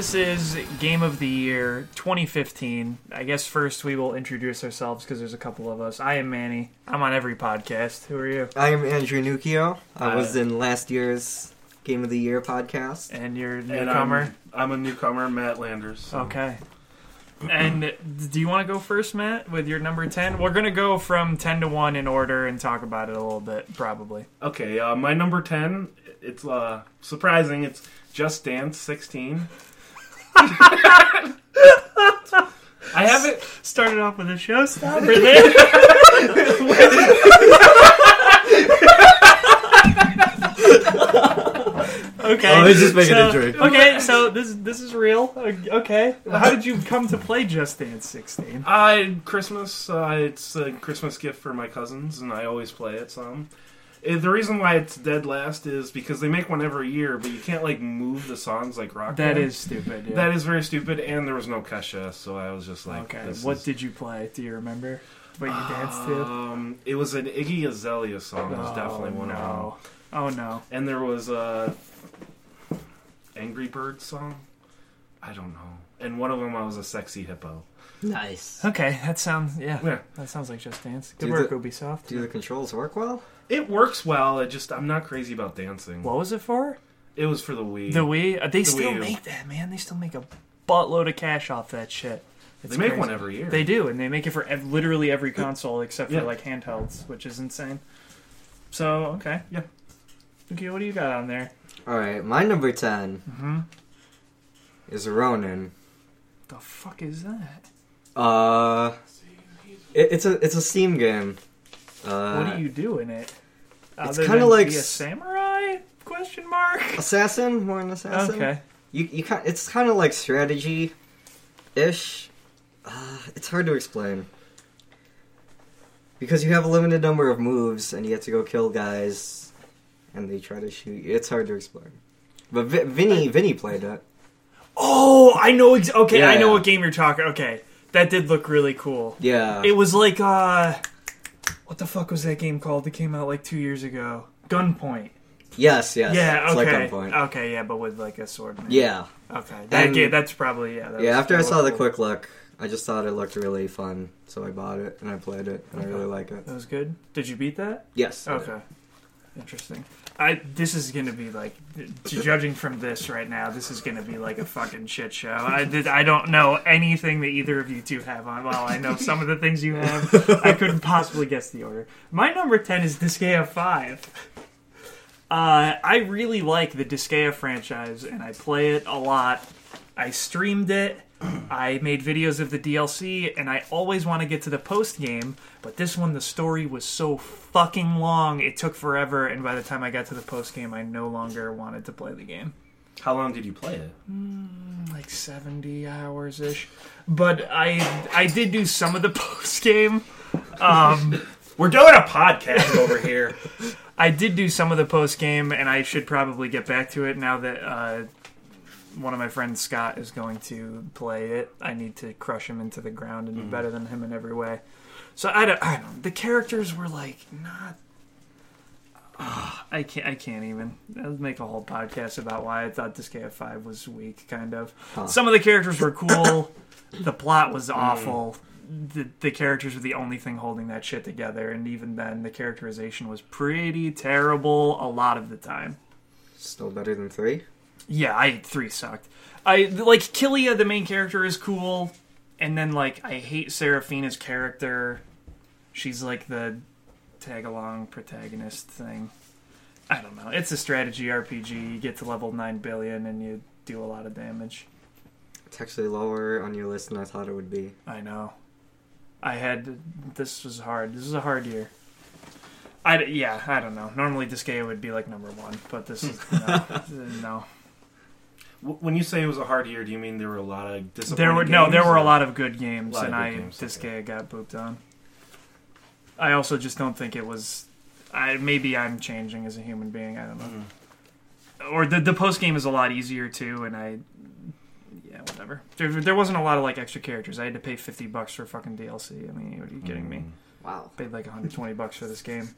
Okay, this is Game of the Year 2015. I guess first we will introduce ourselves because there's a couple of us. I am Manny. I'm on every podcast. Who are you? I am Andrew Nucchio. I Uh, was in last year's Game of the Year podcast. And you're a And newcomer. I'm, I'm a newcomer, Matt Landers. Okay. And do you want to go first, Matt, with your number 10? We're going to go from 10 to 1 in order and talk about it a little bit, probably. Okay, uh, my number 10, it's uh, surprising. It's Just Dance 16. I haven't Started off with a showstopper there. okay. Oh, he's just making so, a drink. Okay, so this this is real. Okay. How did you come to play Just Dance 16? Uh, Christmas, uh, it's a Christmas gift for my cousins, and I always play it some. The reason why it's dead last is because they make one every year, but you can't like move the songs like Rock. That Band. is stupid. Yeah. that is very stupid, and there was no Kesha, so I was just like, okay. What is- did you play? Do you remember what you danced to? Um, it was an Iggy Azalea song. It was definitely one of them. no. Oh no. And there was a Angry Bird song. I don't know. And one of them I was a sexy hippo. Nice. Okay, that sounds yeah. Yeah. That sounds like Just Dance. Good Do work, the- Ubisoft. Do the controls work well? It works well. I just I'm not crazy about dancing. What was it for? It was for the Wii. The Wii. Uh, they still Wii U. make that, man. They still make a buttload of cash off that shit. It's they make crazy. one every year. They do, and they make it for ev- literally every console except for Yeah. like handhelds, which is insane. So okay, Yeah. Okay, what do you got on there? Alright, my number 10 Mm-hmm. is Ronin. The fuck is that? Uh, it, it's a it's a Steam game. Uh, what do you do in it? It's kinda like be a samurai? Question mark. Assassin? More an assassin? Okay. You you kind it's kind of like strategy ish. Uh, it's hard to explain because you have a limited number of moves and you have to go kill guys, and they try to shoot you. It's hard to explain. But Vi- Vinny Vinny played it. Oh, I know. Ex- okay, I Yeah. know what game you're talking. Okay, that did look really cool. Yeah. It was like uh, what the fuck was that game called? That came out like two years ago. Gunpoint. yes. Yes. yeah. It's Okay. like Gunpoint. Okay. Yeah, but with like a sword. Man. Yeah. Okay. That And- game. That's probably yeah. That Yeah. was- After I saw the quick look, I just thought it looked really fun, so I bought it and I played it, and I really like it. That was good. Did you beat that? Yes. Okay. Interesting. I this is gonna be like judging from this right now. This is gonna be like a fucking shit show. I did. I don't know anything that either of you two have on. Well, I know some of the things you have. I couldn't possibly guess the order. My number ten is Disgaea Five. Uh, I really like the Disgaea franchise, and I play it a lot. I streamed it. I made videos of the DLC, and I always want to get to the post game, but this one, the story was so fucking long, it took forever, and by the time I got to the post game, I no longer wanted to play the game. How long did you play it? Like 70 hours ish. But I I did do some of the post game. Um, We're doing a podcast over here. I did do some of the post game, and I should probably get back to it now that uh, one of my friends, Scott, is going to play it. I need to crush him into the ground and be better than him in every way. So I don't, I don't. The characters were like not. Ah, I can't. I can't even. I'll make a whole podcast about why I thought this KF5 was weak. Kind of. Huh. Some of the characters were cool. the plot was awful. The, the characters were the only thing holding that shit together, and even then, the characterization was pretty terrible a lot of the time. Still better than three. Yeah, I three sucked. I like Killia, the main character, is cool, and then like I hate Seraphina's character. She's like the tag along protagonist thing. I don't know. It's a strategy RPG. You get to level nine billion and you do a lot of damage. It's actually lower on your list than I thought it would be. I know. I had this was hard. This is a hard year. I yeah. I don't know. Normally Disgaea would be like number one, but this is no. no. W- When you say it was a hard year, do you mean there were a lot of disappointing There were no, there were a lot of good games, and good I games, this okay. game got booped on. I also just don't think it was. I maybe I'm changing as a human being. I don't know. Mm. Or the the post game is a lot easier too, and I. Yeah, whatever. There, there wasn't a lot of like extra characters. I had to pay fifty bucks for fucking DLC. I mean, are you kidding me? Mm. Wow. Paid like 120 bucks for this game.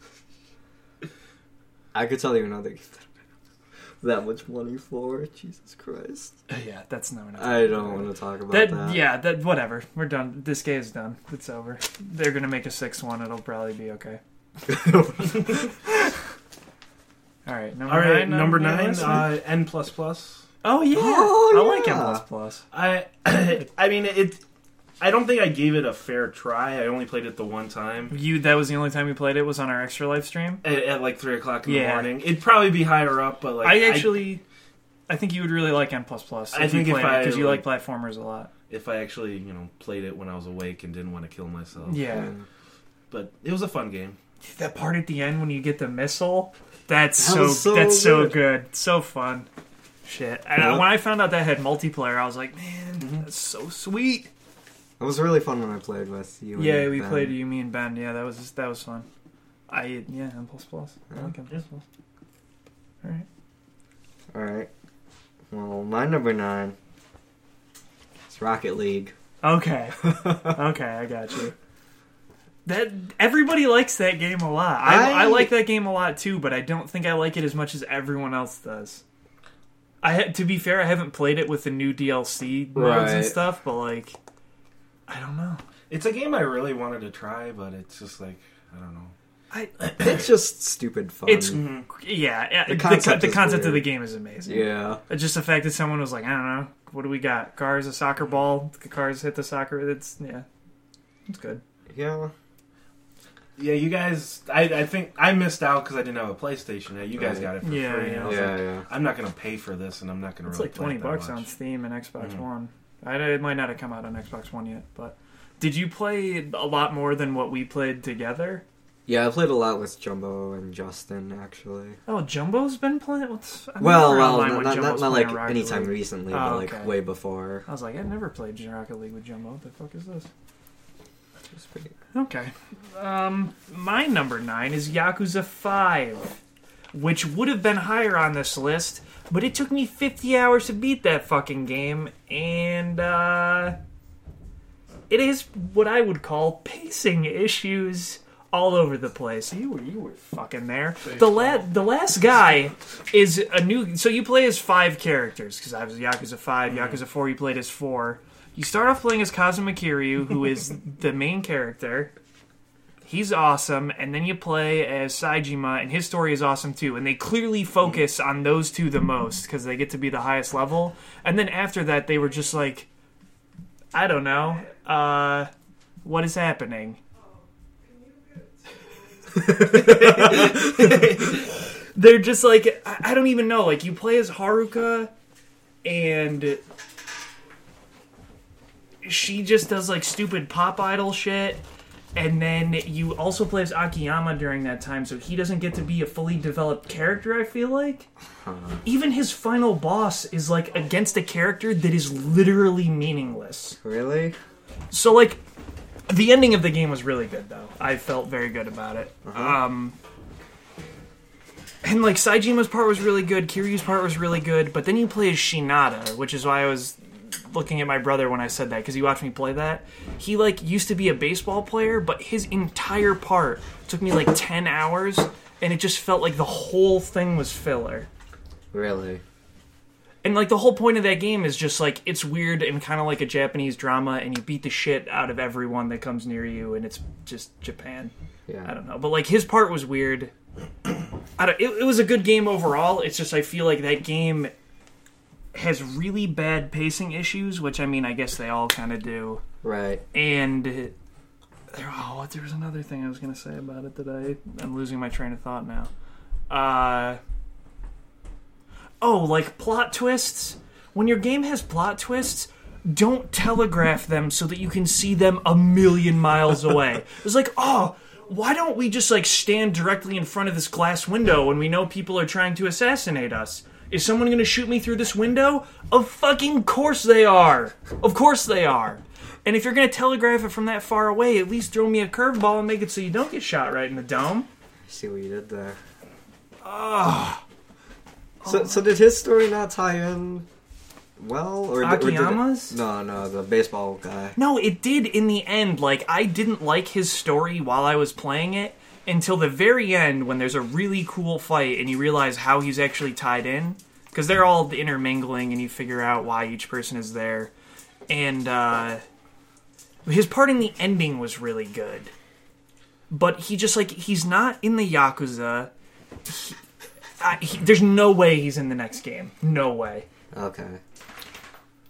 I could tell you another game. That much money for? Jesus Christ! yeah, that's no. enough. I don't want to talk about That, that. yeah, that whatever. We're done. This game is done. It's over. They're gonna make a sixth one. It'll probably be okay. All right, number All right, nine. number your nine, uh, N plus plus. oh yeah, Oh, I like N plus plus. I, I mean it. I don't think I gave it a fair try. I only played it the one time You that was the only time you played it was on our extra live stream. at, at like three o'clock in the Yeah. morning. It'd probably be higher up, but like I actually, I, think you would really like N plus plus. I think if because you like platformers a lot. if I actually you know played it when I was awake and didn't want to kill myself. Yeah, but it was a fun game. that part at the end when you get the missile, that's That so, was so that's so good. so fun. Shit, and Yeah. when I found out that had multiplayer, I was like, man, Mm-hmm. that's so sweet. It was really fun when I played with you. and Yeah, we Ben. played you, me, and Ben. Yeah, that was just, that was fun. I yeah, N plus plus. I like N plus plus. All right. All right. Well, my number nine. It's Rocket League. Okay. okay, I got you. That everybody likes that game a lot. I, I, I- like that game a lot too, but I don't think I like it as much as everyone else does. I to be fair, I haven't played it with the new DLC modes and stuff, but like, I don't know. It's a game I really wanted to try, but it's just like I don't know. I It's just stupid fun. It's- yeah, yeah The the concept concept, the, concept of the game is amazing. yeah. Just the fact that someone was like, I don't know, what do we got? Cars, a soccer ball. The cars hit the soccer. It's yeah, it's good. Yeah. Yeah, you guys. I, I think I missed out because I didn't have a PlayStation. yet. You guys Right. got it for Yeah, free. and I was Yeah, like, yeah. I'm not gonna pay for this, and I'm not gonna. It's really like play twenty it that bucks much. on Steam and Xbox Mhm. One. I, it might not have come out on Xbox One yet, but did you play a lot more than what we played together? Yeah, I played a lot with Jumbo and Justin, actually. Oh, Jumbo's been playing. What's, Well, well, not, not, not, not like Rocket anytime League. recently, Oh, but like okay. way before. I was like, I never played Rocket League with Jumbo. What the fuck is this? Pretty- Okay. Um, my number nine is Yakuza 5, which would have been higher on this list, but it took me 50 hours to beat that fucking game, and, uh, it is what I would call pacing issues all over the place. You were, you were fucking there. The, la- the last guy is a new, so you play as five characters, because I was Yakuza 5, Yakuza 4, you played as four. You start off playing as Kazuma Kiryu, who is the main character. He's awesome, and then you play as Saejima, and his story is awesome too. And they clearly focus on those two the most because they get to be the highest level. And then after that, they were just like, I don't know, uh, what is happening? They're just like, I I don't even know. Like, you play as Haruka, and she just does like stupid pop idol shit. And then you also play as Akiyama during that time, so he doesn't get to be a fully developed character, I feel like. Even his final boss is like against a character that is literally meaningless. Really? So like the ending of the game was really good though. I felt very good about it. Um and like Saejima's part was really good, Kiryu's part was really good, but then you play as Shinada, which is why I was looking at my brother when I said that because he watched me play that. He like used to be a baseball player, but his entire part took me like 10 hours and it just felt like the whole thing was filler. Really? And like the whole point of that game is just like it's weird and kind of like a Japanese drama, and you beat the shit out of everyone that comes near you, and it's just Japan. Yeah. I don't know, but like his part was weird. I don't. It, it was a good game overall. It's just I feel like that game has really bad pacing issues, which I mean I guess they all kind of do. Right. And there, oh, there was another thing I was gonna say about it that I I'm losing my train of thought now. Uh, oh, like plot twists. When your game has plot twists, don't telegraph them so that you can see them a million miles away. It's like, oh, why don't we just like stand directly in front of this glass window when we know people are trying to assassinate us? Is someone going to shoot me through this window? Of fucking course they are. Of course they are. And if you're going to telegraph it from that far away, at least throw me a curveball and make it so you don't get shot right in the dome. See what you did there. So, so did his story not tie in well, or, did- or did it- Akiyama's? No, no, the baseball guy. No, it did in the end. Like, I didn't like his story while I was playing it until the very end when there's a really cool fight and you realize how he's actually tied in. because they're all intermingling, and you figure out why each person is there. And uh, his part in the ending was really good, but he just like he's not in the yakuza. He, I, he, there's no way he's in the next game. No way. Okay.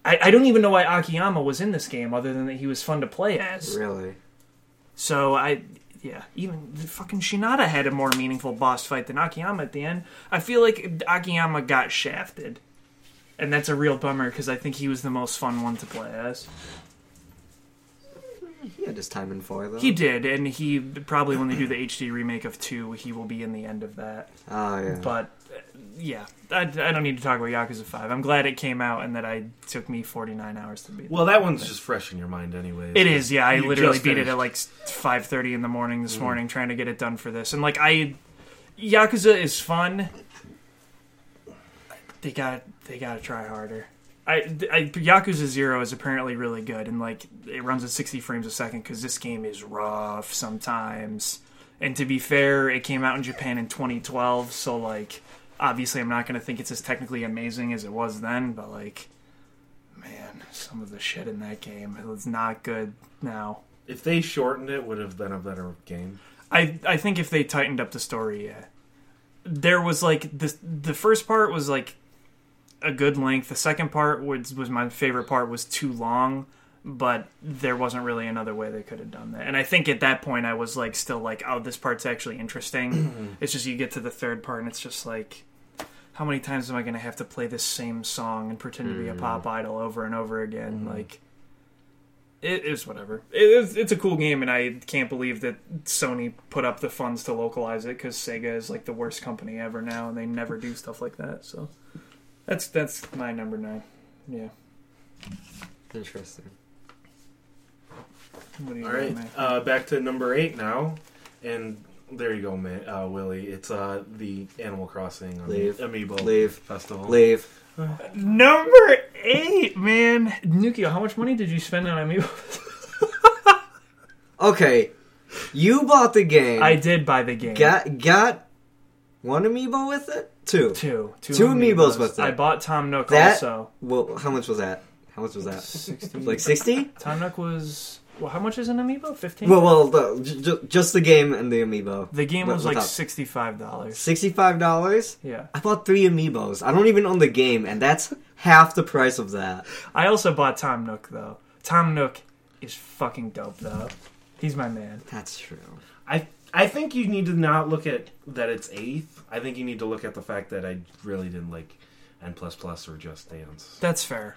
I, I don't even know why Akiyama was in this game, other than that he was fun to play as. Really? So I, yeah, even fucking Shinada had a more meaningful boss fight than Akiyama at the end. I feel like Akiyama got shafted, and that's a real bummer because I think he was the most fun one to play as. He had his time in four though. He did, and he probably when they do the HD remake of two, he will be in the end of that. Oh yeah. But uh, yeah, I, I don't need to talk about Yakuza Five. I'm glad it came out and that I took me 49 hours to beat. Well, that one's just fresh in your mind, anyways. It is, yeah. I You literally just beat it at like five thirty in the morning this morning, trying to get it done for this. And like I, Yakuza is fun. They got they got to try harder. I, I Yakuza Zero is apparently really good, and like it runs at sixty frames a second because this game is rough sometimes. And to be fair, it came out in Japan in 2012, so like obviously I'm not going to think it's as technically amazing as it was then, but like man, some of the shit in that game was not good now. If they shortened it, would have been a better game. I I think if they tightened up the story, yeah. There was like the the first part was like a good length. The second part was was my favorite part was too long, but there wasn't really another way they could have done that. And I think at that point I was like still like, oh, this part's actually interesting. it's just you get to the third part and it's just like how many times am I going to have to play this same song and pretend to be a pop mm. idol over and over again? Mm-hmm. Like it is whatever. It is, it's a cool game, and I can't believe that Sony put up the funds to localize it because Sega is like the worst company ever now, and they never do stuff like that. So that's that's my number nine. Yeah. Interesting. What do you All got, uh, back to number eight now, and there you go, man, uh, Willie. It's uh, the Animal Crossing on Leave. Amiibo Leave. Festival. Leave. Number eight, man. Nukio, how much money did you spend on Amiibo? Okay. You bought the game. I did buy the game. got got one amiibo with it. Two. two, two, Two Amiibos with it. I bought Tom Nook That- also. Well, how much was that? How much was that? 60. Like sixty? Tom Nook was well. How much is an Amiibo? Fifteen. Well, well, the, j- j- just the game and the amiibo. the game was like sixty-five dollars. Sixty-five dollars. Yeah. I bought three amiibos. I don't even own the game, and that's half the price of that. I also bought Tom Nook though. Tom Nook is fucking dope though. He's my man. That's true. I I think you need to not look at that it's eighth. I think you need to look at the fact that I really didn't like N plus plus or Just Dance That's fair.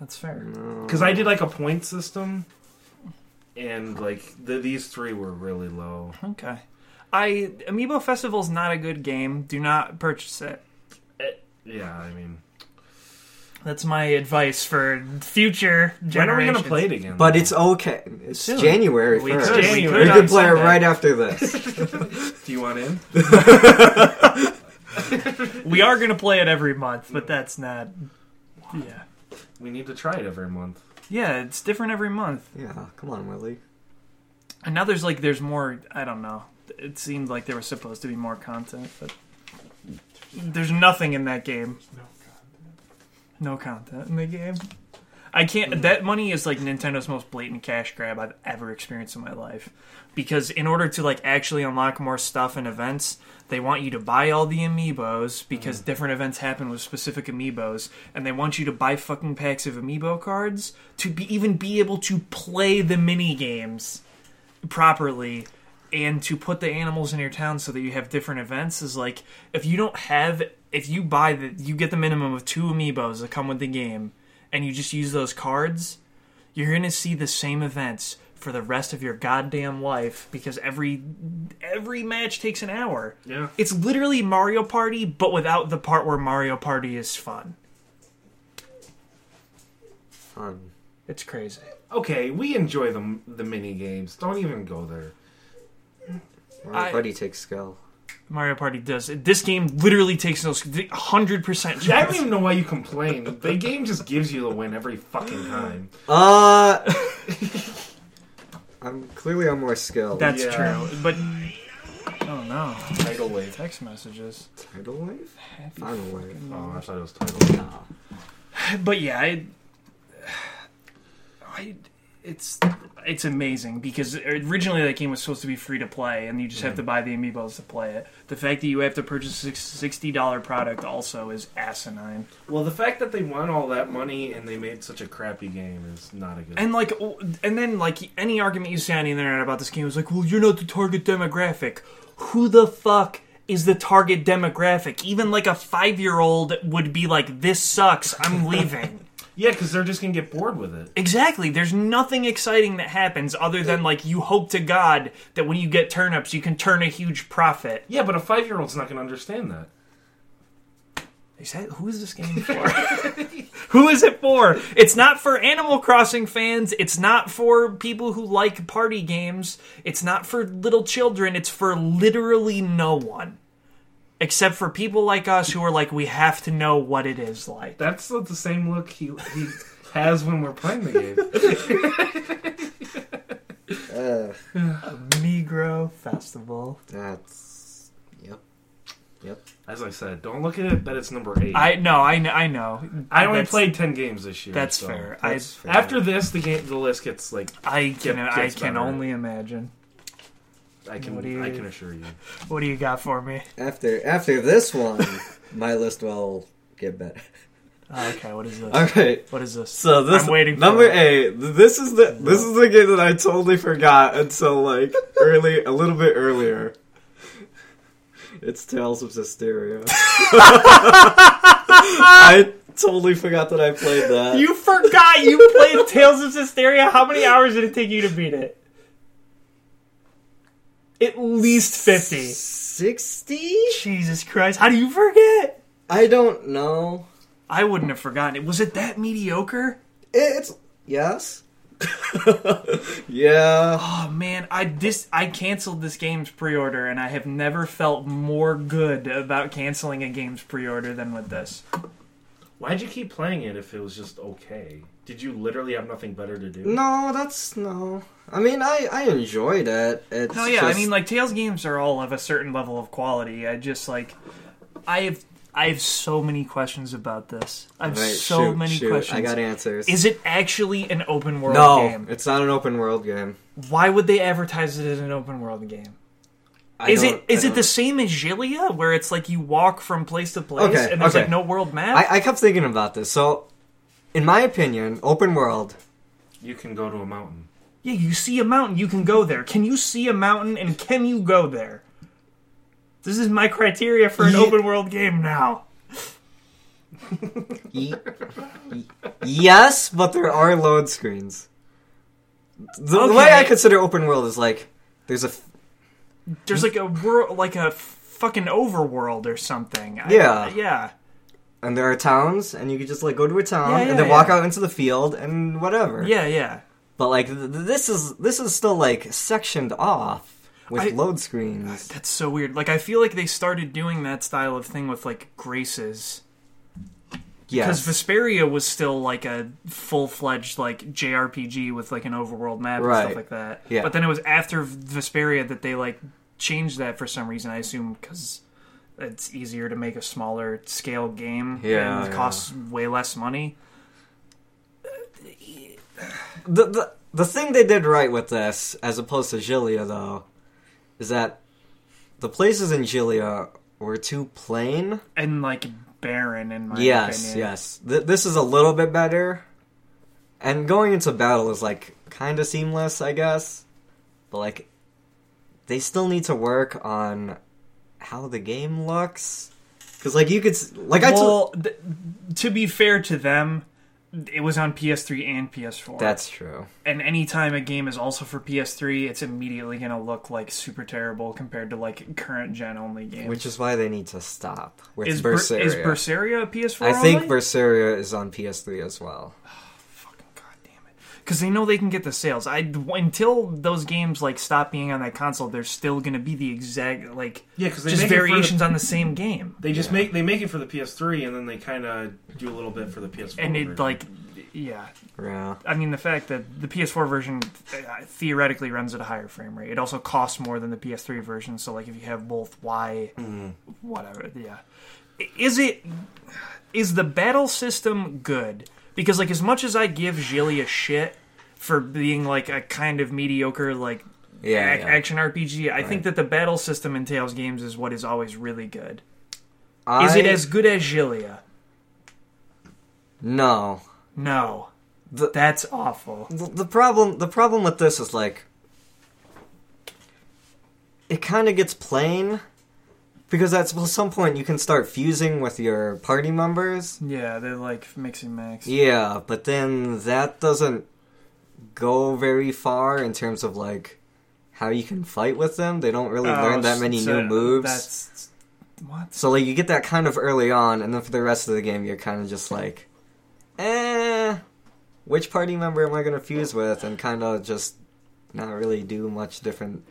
That's fair. because I did like a point system, and like the, these three were really low. Okay. I Amiibo Festival's not a good game. Do not purchase it. Eh, yeah, I mean, That's my advice for future generations. when are we gonna play it again? But it's okay. It's Soon. January We first. could, January. we We could can on play it Sunday. right after this. Do you want in? We are gonna play it every month, but that's not. Yeah. We need to try it every month. Yeah, it's different every month. yeah, come on, Willie. And now there's like there's more. I don't know. It seemed like there was supposed to be more content, but there's nothing in that game. No content in the game. Eh, I can't. Mm-hmm. That money is like Nintendo's most blatant cash grab I've ever experienced in my life. Because in order to like actually unlock more stuff and events, they want you to buy all the amiibos because mm-hmm. different events happen with specific amiibos, and they want you to buy fucking packs of amiibo cards to be even be able to play the mini games properly and to put the animals in your town so that you have different events is like if you don't have if you buy the you get the minimum of two amiibos that come with the game and you just use those cards you're going to see the same events for the rest of your goddamn life because every every match takes an hour Yeah. it's literally Mario Party but without the part where Mario Party is fun Fun. it's crazy Okay, we enjoy the the mini games. Don't even go there. Mario I- Party takes skill. Mario Party does this game literally takes those 100% I don't even know why you complain. The game just gives you the win every fucking time. Uh, I'm clearly on more skill. That's Yeah. true, but I don't know. Tidal Wave. Text messages. Tidal wave? Happy Final wave. Oh, I thought it was Tidal. Nah. But yeah, I, I, it's it's amazing because originally that game was supposed to be free to play, and you just have to mm-hmm. buy the amiibos to play it. The fact that you have to purchase a sixty dollar product also is asinine. Well, the fact that they won all that money and they made such a crappy game is not a good. And like, and then like any argument you say on the internet about this game is like, well, you're not the target demographic. Who the fuck is the target demographic? Even like a five year old would be like, this sucks. I'm leaving. Yeah, because they're just gonna get bored with it. Exactly. There's nothing exciting that happens other than like you hope to God that when you get turnips, you can turn a huge profit. Yeah, but a five-year-old's not gonna understand that. Is that who is this game for? who is it for? It's not for Animal Crossing fans. It's not for people who like party games. It's not for little children. It's for literally no one. Except for people like us who are like, we have to know what it is like. That's the same look he he has when we're playing the game. Uh, Negro Festival. that's. Yep. Yep. As I said, don't look at it that it's number eight. I know, I know, I know. I only That's- played ten games this year. That's so- fair. That's fair. After this, the game the list gets like I I can Get- I gets can better. only imagine. I can What do you- I can assure you. What do you got for me? After after this one, my list will get better. Oh, okay, what is this? All right. What is this? So this I'm waiting for number it. eight. This is the this is the game that I totally forgot until like early, a little bit earlier. It's Tales of Zestiria. I totally forgot that I played that. You forgot you played Tales of Zestiria. How many hours did it take you to beat it? At least fifty. sixty? Jesus Christ! How do you forget? I don't know. I wouldn't have forgotten it. Was it that mediocre? It's yes. yeah. Oh man, I this I canceled this game's pre-order, and I have never felt more good about canceling a game's pre-order than with this. Why'd you keep playing it if it was just okay? Did you literally have nothing better to do? No, that's no. I mean, I I enjoyed it. It's No, yeah, I mean, like Tales games are all of a certain level of quality. I just like, I have, I have so many questions about this. I have Right, so shoot, many shoot, questions. I got answers. Is it actually an open world no, game? it's not an open world game. Why would they advertise it as an open world game? I Is don't- it is it the same as Xillia, where it's like you walk from place to place Okay, and there's okay. like no world map? I, I kept thinking about this. So, in my opinion, open world. You can go to a mountain. yeah, you see a mountain, you can go there. Can you see a mountain and can you go there? This is my criteria for an Ye- open world game now. Y- y- yes, but there are load screens. The, the way Okay. I consider open world is like there's a f- There's like a world, like a fucking overworld or something. I- Yeah. yeah. And there are towns, and you can just like go to a town Yeah, yeah, and then walk out into the field and whatever. Yeah, yeah. But like th- th- this is this is still like sectioned off with I- load screens. That's so weird. Like I feel like they started doing that style of thing with like Graces. Yeah. Because Vesperia was still like a full fledged like JRPG with like an overworld map and stuff like that. Yeah. But then it was after Vesperia that they like changed that for some reason. I assume because it's easier to make a smaller scale game Yeah, and it yeah. costs way less money. the, the the thing they did right with this, as opposed to Xillia, though, is that the places in Xillia were too plain. And like barren in my yes, opinion. yes. Th- this is a little bit better, and going into battle is like kind of seamless, I guess. But like, they still need to work on how the game looks. Because like you could like I told th- to be fair to them, it was on PS3 and PS4. that's true. and anytime a game is also for PS3, it's immediately going to look like super terrible compared to like current gen only games. Which is why they need to stop with is Ber- Berseria. is Berseria a PS4? I think only? Berseria is on PS3 as well. Oh, Fucking goddamn it! Because they know they can get the sales. I until those games like stop being on that console, they're still going to be the exact like Yeah, because they just make it the- variations on the same game. They just Yeah. make they make it for the PS3 and then they kind of do a little bit for the PS4. and it version. like yeah. Yeah. I mean, the fact that the PS4 version uh, theoretically runs at a higher frame rate. It also costs more than the PS3 version. So, like, if you have both, why, whatever, yeah. Is it is the battle system good? Because, like, as much as I give Xillia shit for being like a kind of mediocre, like Yeah. ac- yeah. action RPG, I think that the battle system in Tales games is what is always really good. I, Is it as good as Xillia? No. No. The- That's awful. The, the problem the problem with this is like it kind of gets plain because at some point you can start fusing with your party members. Yeah, they're like mixing max. Yeah, but then that doesn't go very far in terms of like how you can fight with them. They don't really learn that many Oh, so new moves. That's what? So like you get that kind of early on, and then for the rest of the game, you're kind of just like, eh, which party member am I gonna fuse with, and kind of just not really do much different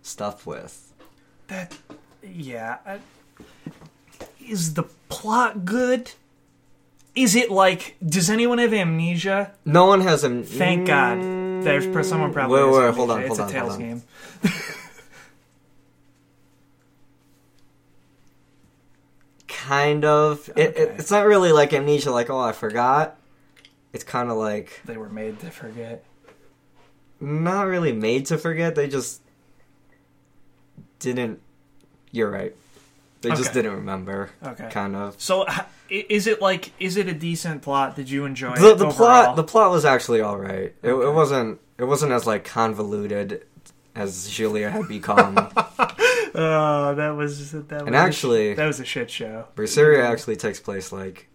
stuff with. That yeah. I, is the plot good? Is it like? Does anyone have amnesia? No one has a. Thank God. Mm. There's someone probably. Wait, wait, amnesia. hold on, It's hold a on, Tales hold on. game. Kind of. It, it, it's not really like amnesia, like oh I forgot. It's kind of like They were made to forget. not really made to forget. They just didn't. You're right. They just Okay. didn't remember. Okay. Kind of. So h- i- is it like? Is it a decent plot? Did you enjoy the it the overall? plot the plot was actually all right. It, it wasn't it wasn't as like convoluted as Xillia had become. Oh, that was that was And a sh- actually- that was a shit show. Berseria actually takes place like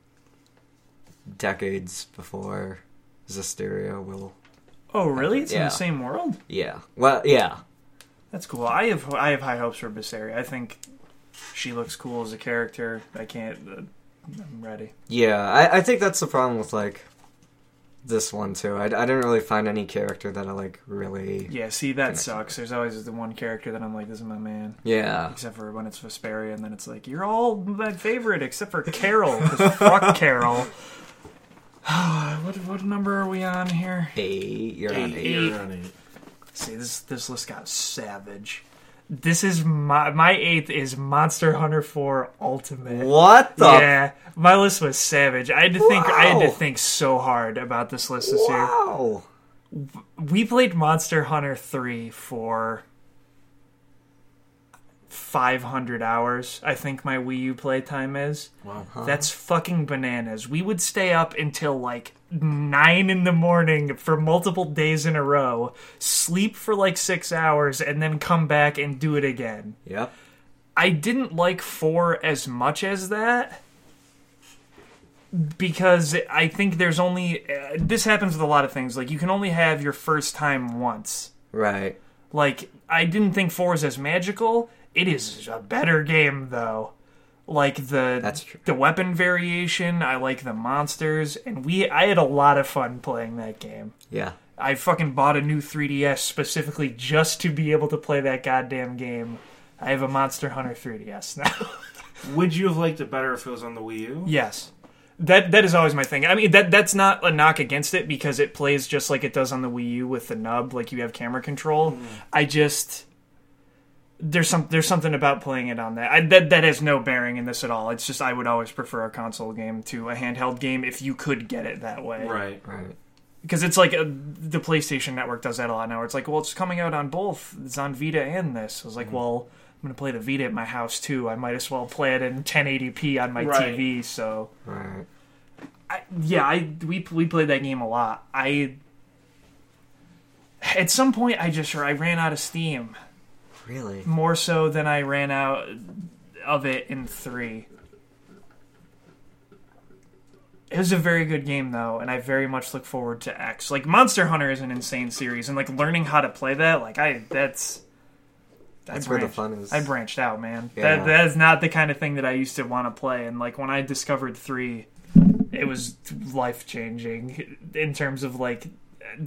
decades before Zestiria will. Oh, really? It's in Yeah. the same world. Yeah. Well, yeah. That's cool. I have I have high hopes for Basari. I think she looks cool as a character. I can't. Uh, I'm ready. Yeah. I, I think that's the problem with like this one too. I, I didn't really find any character that I like really. Yeah, see that Connection. sucks. There's always the one character that I'm like, this is my man. Yeah. Except for when it's Vesperia, and then it's like, you're all my favorite except for Karol. 'cause fuck Karol. what what number are we on here? Eight. You're on Eight. eight. You're on eight. See, this this list got savage. This is my my eighth is Monster Hunter 4 Ultimate. What the? yeah, my list was savage. I had to think. I had to think so hard about this list this year. Wow. We played Monster Hunter 3 for 500 hours. I think my Wii U playtime is. Wow. That's fucking bananas. We would stay up until like nine in the morning for multiple days in a row, sleep for like six hours, and then come back and do it again. Yep. I didn't like four as much as that because I think there's only uh, this happens with a lot of things. Like you can only have your first time once. Right. Like I didn't think four is as magical. It is a better game though. Like the That's true. the weapon variation, I like the monsters, and we I had a lot of fun playing that game. Yeah. I fucking bought a new 3DS specifically just to be able to play that goddamn game. I have a Monster Hunter 3DS now. Would you have liked it better if it was on the Wii U? yes. That that is always my thing. I mean that that's not a knock against it because it plays just like it does on the Wii U with the nub, like you have camera control. Mm. I just there's some there's something about playing it on that. I, that that has no bearing in this at all. It's just I would always prefer a console game to a handheld game if you could get it that way. Right. Right. because it's like uh the PlayStation Network does that a lot now. Where it's like, well, it's coming out on both. It's on Vita and this. I was like, Mm-hmm. well, I'm gonna play the Vita at my house too. I might as well play it in 1080p on my Right. TV. So, Right. I, yeah, I we we played that game a lot. I at some point I just I ran out of steam Really. more so than I ran out of it in three. It was a very good game though, and I very much look forward to X. Like Monster Hunter is an insane series, and like learning how to play that, like I that's That's I where the fun is. I branched out, man. Yeah. That that is not the kind of thing that I used to want to play, and like when I discovered three, it was life changing in terms of like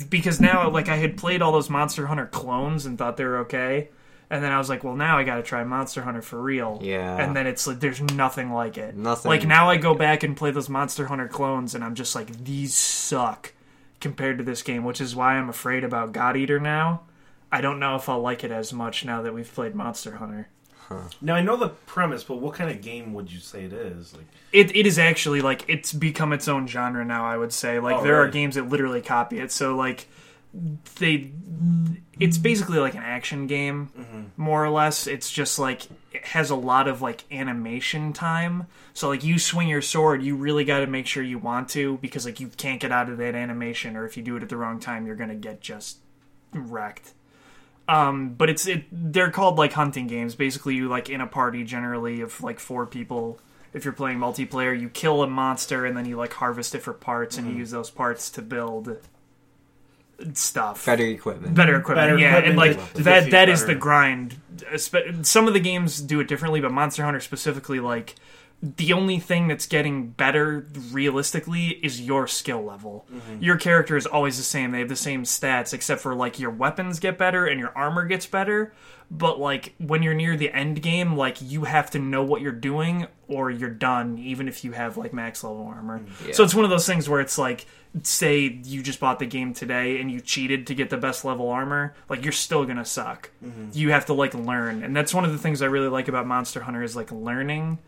because now like I had played all those Monster Hunter clones and thought they were okay, And then I was like, well, now I got to try Monster Hunter for real. Yeah. And then it's like there's nothing like it. Nothing. Like now I go back and play those Monster Hunter clones, and I'm just like, these suck compared to this game, which is why I'm afraid about God Eater now. I don't know if I'll like it as much now that we've played Monster Hunter. Now I know the premise, but what kind of game would you say it is? Like, It, it is actually like it's become its own genre now. I would say like Oh, there are games that literally copy it. So like they, it's basically like an action game, Mm-hmm. more or less. It's just like it has a lot of like animation time. So like you swing your sword, you really got to make sure you want to because like you can't get out of that animation, or if you do it at the wrong time, you're gonna get just wrecked. Um, but it's it. They're called like hunting games. Basically, you like in a party generally of like four people. If you're playing multiplayer, you kill a monster and then you like harvest it for parts, and you use those parts to build stuff. Better equipment. Better equipment, Better yeah, and like to- to that. defeat That is the grind. Espe- Some of the games do it differently, but Monster Hunter specifically, like the only thing that's getting better realistically is your skill level. Mm-hmm. Your character is always the same. They have the same stats, except for like your weapons get better and your armor gets better. But like when you're near the end game, like you have to know what you're doing or you're done, even if you have like max level armor. Mm-hmm. So it's one of those things where it's like, say you just bought the game today and you cheated to get the best level armor, like you're still gonna suck. Mm-hmm. You have to like learn, and that's one of the things I really like about Monster Hunter is like learning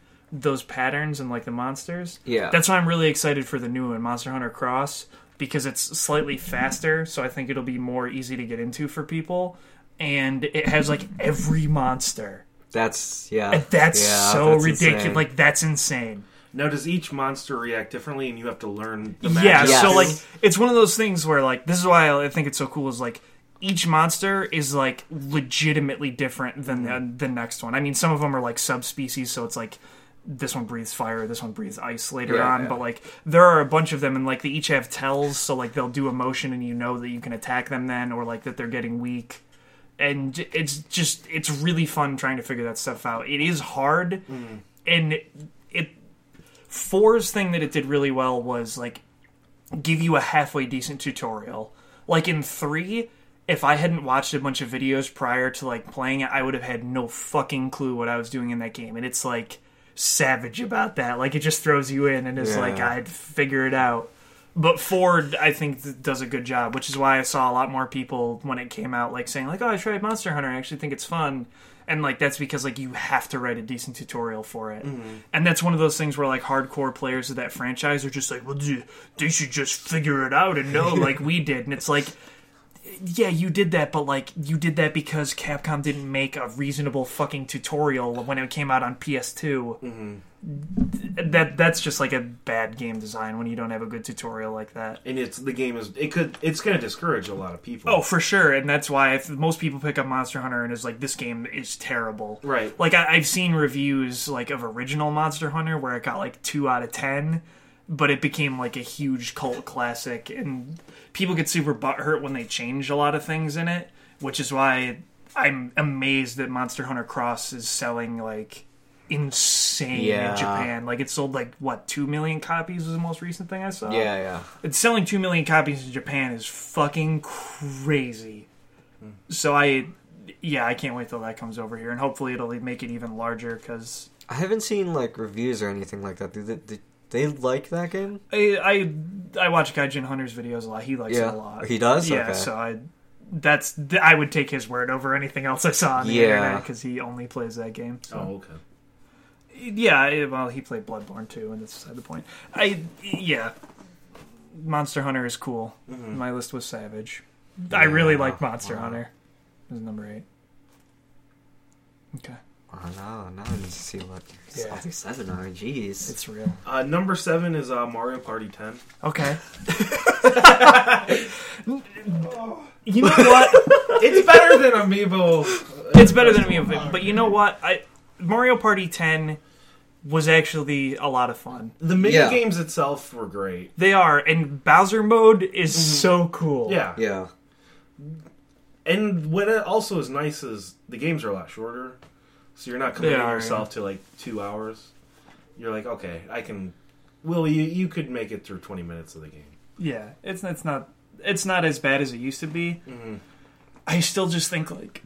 those patterns and like the monsters. Yeah. That's why I'm really excited for the new one, Monster Hunter Cross, because it's slightly faster, so I think it'll be more easy to get into for people. And it has like every monster. That's yeah. And that's yeah, so that's ridiculous. insane. Like that's insane. now does each monster react differently, and you have to learn the Yeah, magic? so like it's one of those things where like this is why I think it's so cool is like each monster is like legitimately different than mm-hmm. the, the next one. I mean, some of them are like subspecies, so it's like this one breathes fire, this one breathes ice later Yeah, on, yeah. but like there are a bunch of them and like they each have tells, so like they'll do a motion and you know that you can attack them then or like that they're getting weak. And it's just it's really fun trying to figure that stuff out. It is hard hmm. and it four's thing that it did really well was like give you a halfway decent tutorial. Like in three, if I hadn't watched a bunch of videos prior to like playing it, I would have had no fucking clue what I was doing in that game. And it's like savage about that. Like it just throws you in and is Yeah. like I'd figure it out. But Ford, I think, does a good job, which is why I saw a lot more people when it came out, like saying, like, "Oh, I tried Monster Hunter. I actually think it's fun." And like that's because like you have to write a decent tutorial for it, mm-hmm. and that's one of those things where like hardcore players of that franchise are just like, "Well, dude, they should just figure it out and know like we did." And it's like, yeah, you did that, but like you did that because Capcom didn't make a reasonable fucking tutorial when it came out on PS2. Mm-hmm. That that's just like a bad game design when you don't have a good tutorial like that. and it's the game is it could it's going to discourage a lot of people. Oh, for sure, and that's why if most people pick up Monster Hunter and is like, this game is terrible. Right. Like I, I've seen reviews like of original Monster Hunter where it got like two out of ten, but it became like a huge cult classic, and people get super butthurt when they change a lot of things in it, which is why I'm amazed that Monster Hunter Cross is selling like insane Yeah. in Japan. Like it sold like what two million copies was the most recent thing I saw. yeah, yeah. It's selling two million copies in Japan is fucking crazy. Hmm. So I, yeah, I can't wait till that comes over here, and hopefully it'll make it even larger. Because I haven't seen like reviews or anything like that. They, do they like that game? I, I I watch Gaijin Hunter's videos a lot. He likes Yeah. it a lot. He does? Yeah. Okay. So I, that's I would take his word over anything else I saw on the Yeah. internet because he only plays that game. So. Oh, okay. Yeah, well, he played Bloodborne too, and that's beside the point. I yeah, Monster Hunter is cool. Mm-hmm. My list was Savage. I really like Monster wow. Hunter. It was number eight. Okay, Oh no, now I need to see what Yeah. all these seven are. Jeez. it's real. Uh, number seven is uh, Mario Party 10. Okay. you know what? It's better than Amiibo. It's better than me, but you know what? I Mario Party 10 was actually a lot of fun. The mini Yeah. games itself were great. They are, and Bowser mode is so cool. Yeah. Yeah. And what also is nice is the games are a lot shorter, so you're not committing are, yourself to like two hours. You're like, okay, I can. Will you? You could make it through 20 minutes of the game. Yeah, it's it's not it's not as bad as it used to be. Mhm. I still just think like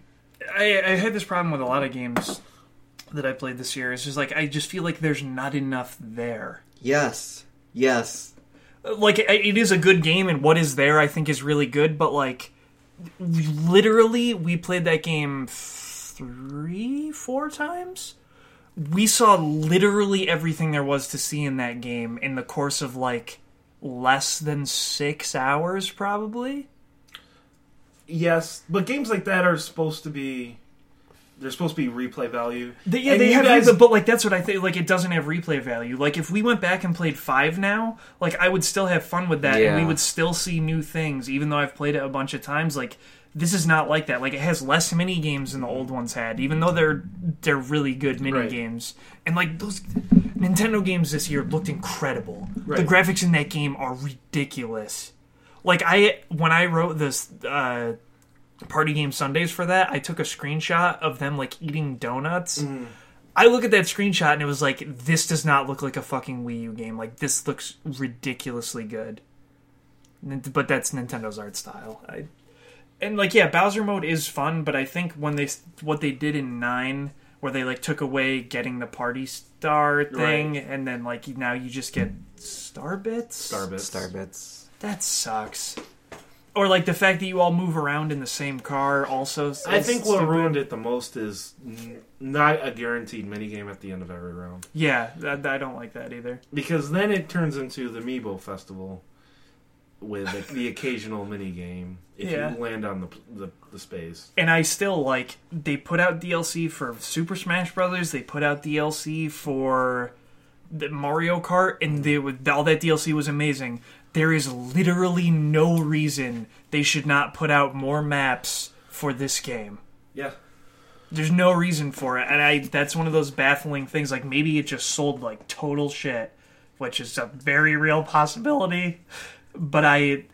I, I had this problem with a lot of games that I played this year. It's just like I just feel like there's not enough there. Yes. Yes. Like it it is a good game, and what is there, I think, is really good. But like, literally, we played that game three, four times. We saw literally everything there was to see in that game in the course of like less than six hours, probably. Yes, but games like that are supposed to be. They're supposed to be replay value. They, yeah, And they have, guys- but, but like that's what I think. Like it doesn't have replay value. Like if we went back and played five now, like I would still have fun with that, and we would still see new things, even though I've played it a bunch of times. Like this is not like that. Like it has less mini games than the old ones had, even though they're they're really good mini Right. games. And like those Nintendo games this year looked incredible. The graphics in that game are ridiculous. Like I when I wrote this. uh party game Sundays for that, I took a screenshot of them like eating donuts. I look at that screenshot and it was like, this does not look like a fucking Wii U game. Like this looks ridiculously good. But that's Nintendo's art style. I, and like, yeah, Bowser mode is fun, but I think when they what they did in nine, where they like took away getting the party star thing, and then like now you just get star bits. star bits Star bits. That sucks. Or like the fact that you all move around in the same car also. I is think what stupid. ruined it the most is n- not a guaranteed minigame at the end of every round. Yeah, that, I don't like that either. Because then it turns into the Meebo Festival with the, the occasional minigame if Yeah. you land on the, the, the space. And I still like they put out DLC for Super Smash Brothers. They put out DLC for the Mario Kart, and they would, all that DLC was amazing. There is literally no reason they should not put out more maps for this game. Yeah. There's no reason for it, and I that's one of those baffling things. Like maybe it just sold like total shit, which is a very real possibility. But I,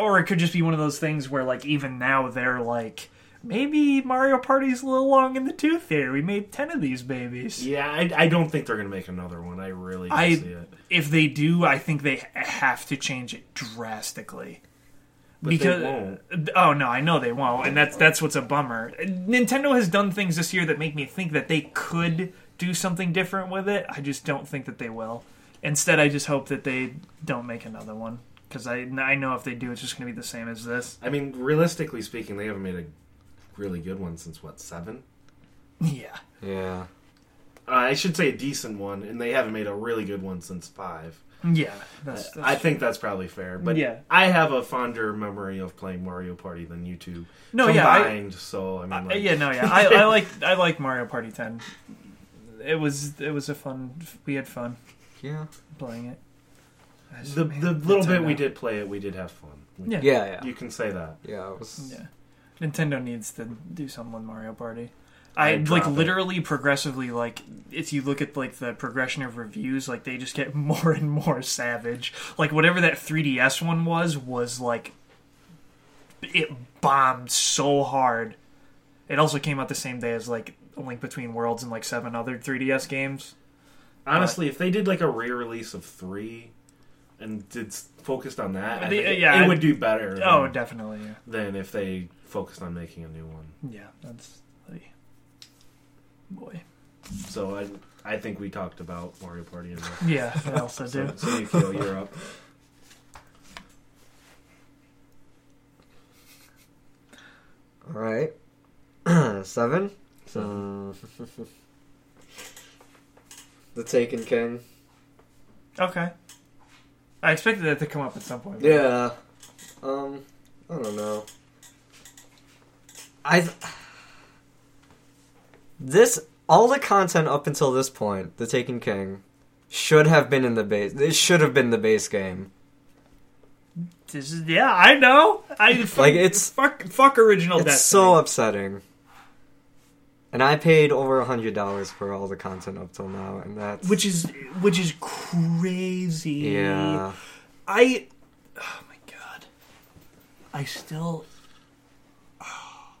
or it could just be one of those things where like even now they're like, maybe Mario Party's a little long in the tooth here. We made ten of these babies. Yeah, I, I don't think they're going to make another one. I really don't I- see it. If they do, I think they have to change it drastically. But they because won't. oh no, I know they won't, and that's that's what's a bummer. Nintendo has done things this year that make me think that they could do something different with it. I just don't think that they will. Instead, I just hope that they don't make another one because I I know if they do, it's just going to be the same as this. I mean, realistically speaking, they haven't made a really good one since, what, seven? Yeah, Yeah. Uh, I should say a decent one, and they haven't made a really good one since five. yeah. That's, that's I think that's probably fair. But Yeah. I have a fonder memory of playing Mario Party than you two No, yeah, I- combined. so I mean, I- like, yeah, no, yeah. I, I like I like Mario Party Ten. It was it was a fun. We had fun Yeah. playing it. I the man, the little bit we did play it, we did have fun. We- Yeah. Yeah, yeah. you can say that. Yeah, it was Yeah, Nintendo needs to do something with Mario Party. I'd I like drop it. literally progressively like if you look at like the progression of reviews, like they just get more and more savage. Like whatever that 3DS one was was like it bombed so hard. It also came out the same day as like A Link Between Worlds and like seven other 3DS games. Honestly, if they did like a re-release of three and did focused on that, I think it- yeah, it I- would do better. Oh, than, definitely. Yeah, than if they focused on making a new one. yeah that's like, boy. So I I think we talked about Mario Party enough. Yeah, I also do. So, so Yukio, you're up. All right. Seven. So, uh, the Taken King. Okay. I expected that to come up at some point. Yeah. Um, I don't know. I this all the content up until this point, the Taken King, should have been in the base. It should have been the base game. This is yeah, I know. I Like, it's- fuck fuck original It's Destiny. so upsetting. And I paid over a hundred dollars for all the content up till now, and that's which is which is crazy. yeah. I oh my god. I still ah,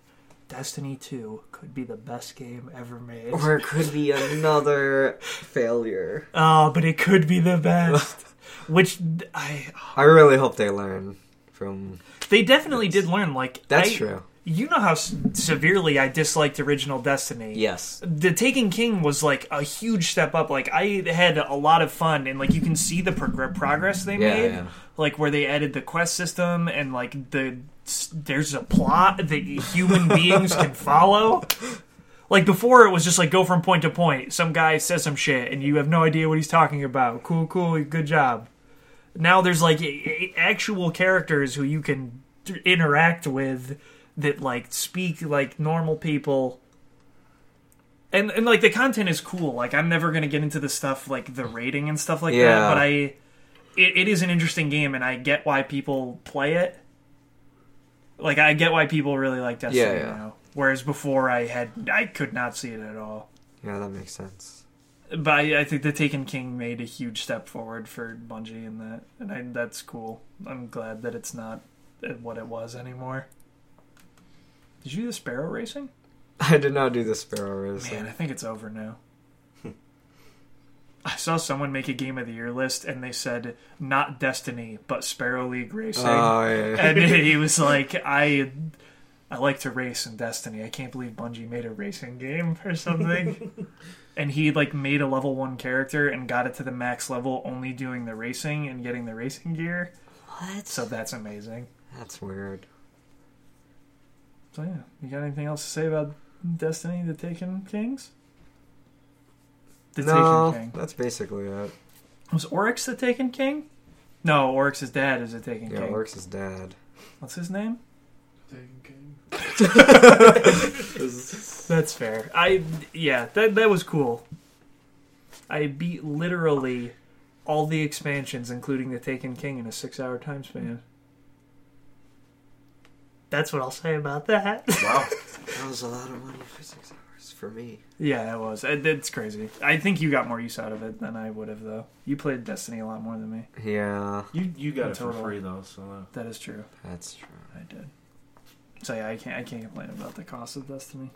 Destiny 2 could be the best game ever made. Or it could be another failure. Oh, but it could be the best. Which I I really hope they learn from. they definitely did learn like That's I- true. You know how severely I disliked original Destiny. Yes. the Taken King was like a huge step up. Like I had a lot of fun, and like you can see the prog- progress they Yeah, made. yeah. Like where they added the quest system, and like the there's a plot that human beings can follow. Like before, it was just like go from point to point. Some guy says some shit, and you have no idea what he's talking about. Cool, cool, good job. Now there's like actual characters who you can interact with that like speak like normal people and and like the content is cool like i'm never gonna get into the stuff like the rating and stuff like that but i it, it is an interesting game and i get why people play it like i get why people really like destiny Yeah, yeah. now whereas before i had i could not see it at all Yeah, that makes sense. but I, I think the Taken King made a huge step forward for Bungie in that, and I, that's cool. I'm glad that it's not uh, what it was anymore. Did you do the Sparrow Racing? I did not do the Sparrow Racing. Man, I think it's over now. I saw someone make a game of the year list, and they said not Destiny, but Sparrow League Racing, Oh, yeah. yeah. and he was like, "I, I like to race in Destiny. I can't believe Bungie made a racing game or something." and he like made a level one character and got it to the max level, only doing the racing and getting the racing gear. What? So that's amazing. That's weird. So yeah, you got anything else to say about Destiny: The Taken Kings? The no, Taken King. that's basically it. Was Oryx the Taken King? No, Oryx's dad is the Taken Yeah, King. Yeah, Oryx's dad. What's his name? Taken King. That's fair. I yeah, that that was cool. I beat literally all the expansions, including the Taken King, in a six-hour time span. That's what I'll say about that. Wow. That was a lot of money for six hours for me. yeah, it was. It- It's crazy. I think you got more use out of it than I would have, though. You played Destiny a lot more than me. Yeah, You you got In it for free though, so uh, That is true. that's true. I did. So yeah, I can't. I can't complain about the cost of Destiny.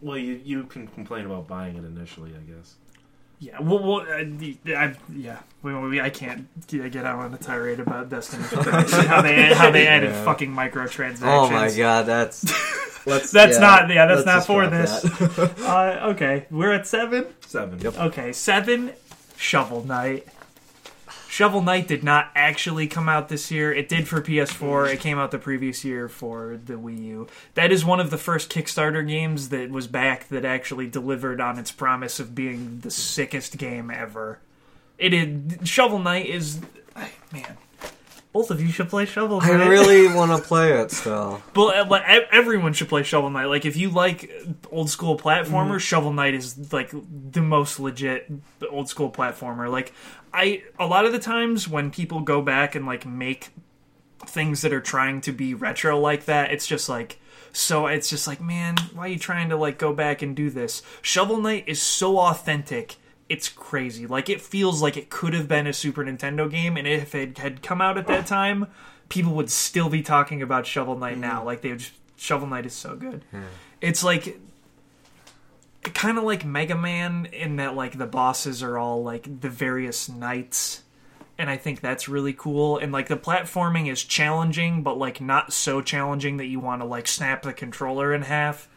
well you you can complain about buying it initially, I guess. Yeah, well, well uh, I, yeah, we, we, I can't get get out on a tirade about Destiny. how they how they added Yeah. fucking microtransactions. Oh my god, that's. Let's, That's not- yeah, that's not for this. that. Uh, okay, we're at seven. Seven. Yep. Okay, seven. Shovel Knight. Shovel Knight did not actually come out this year. It did for PS4. It came out the previous year for the Wii U. That is one of the first Kickstarter games that was back that actually delivered on its promise of being the sickest game ever. It is Shovel Knight is man. Both of you should play Shovel Knight. I really want to play it still. But uh, like everyone should play Shovel Knight. Like if you like old school platformers, Shovel Knight is like the most legit old school platformer. Like I a lot of the times when people go back and like make things that are trying to be retro like that, it's just like so it's just like, man, why are you trying to like go back and do this? Shovel Knight is so authentic. It's crazy. Like it feels like it could have been a Super Nintendo game, and if it had come out at that time, people would still be talking about Shovel Knight mm. now. Like they would. Just, Shovel Knight is so good. Hmm. It's like kind of like Mega Man in that like the bosses are all like the various knights and I think that's really cool and like the platforming is challenging but like not so challenging that you want to like snap the controller in half.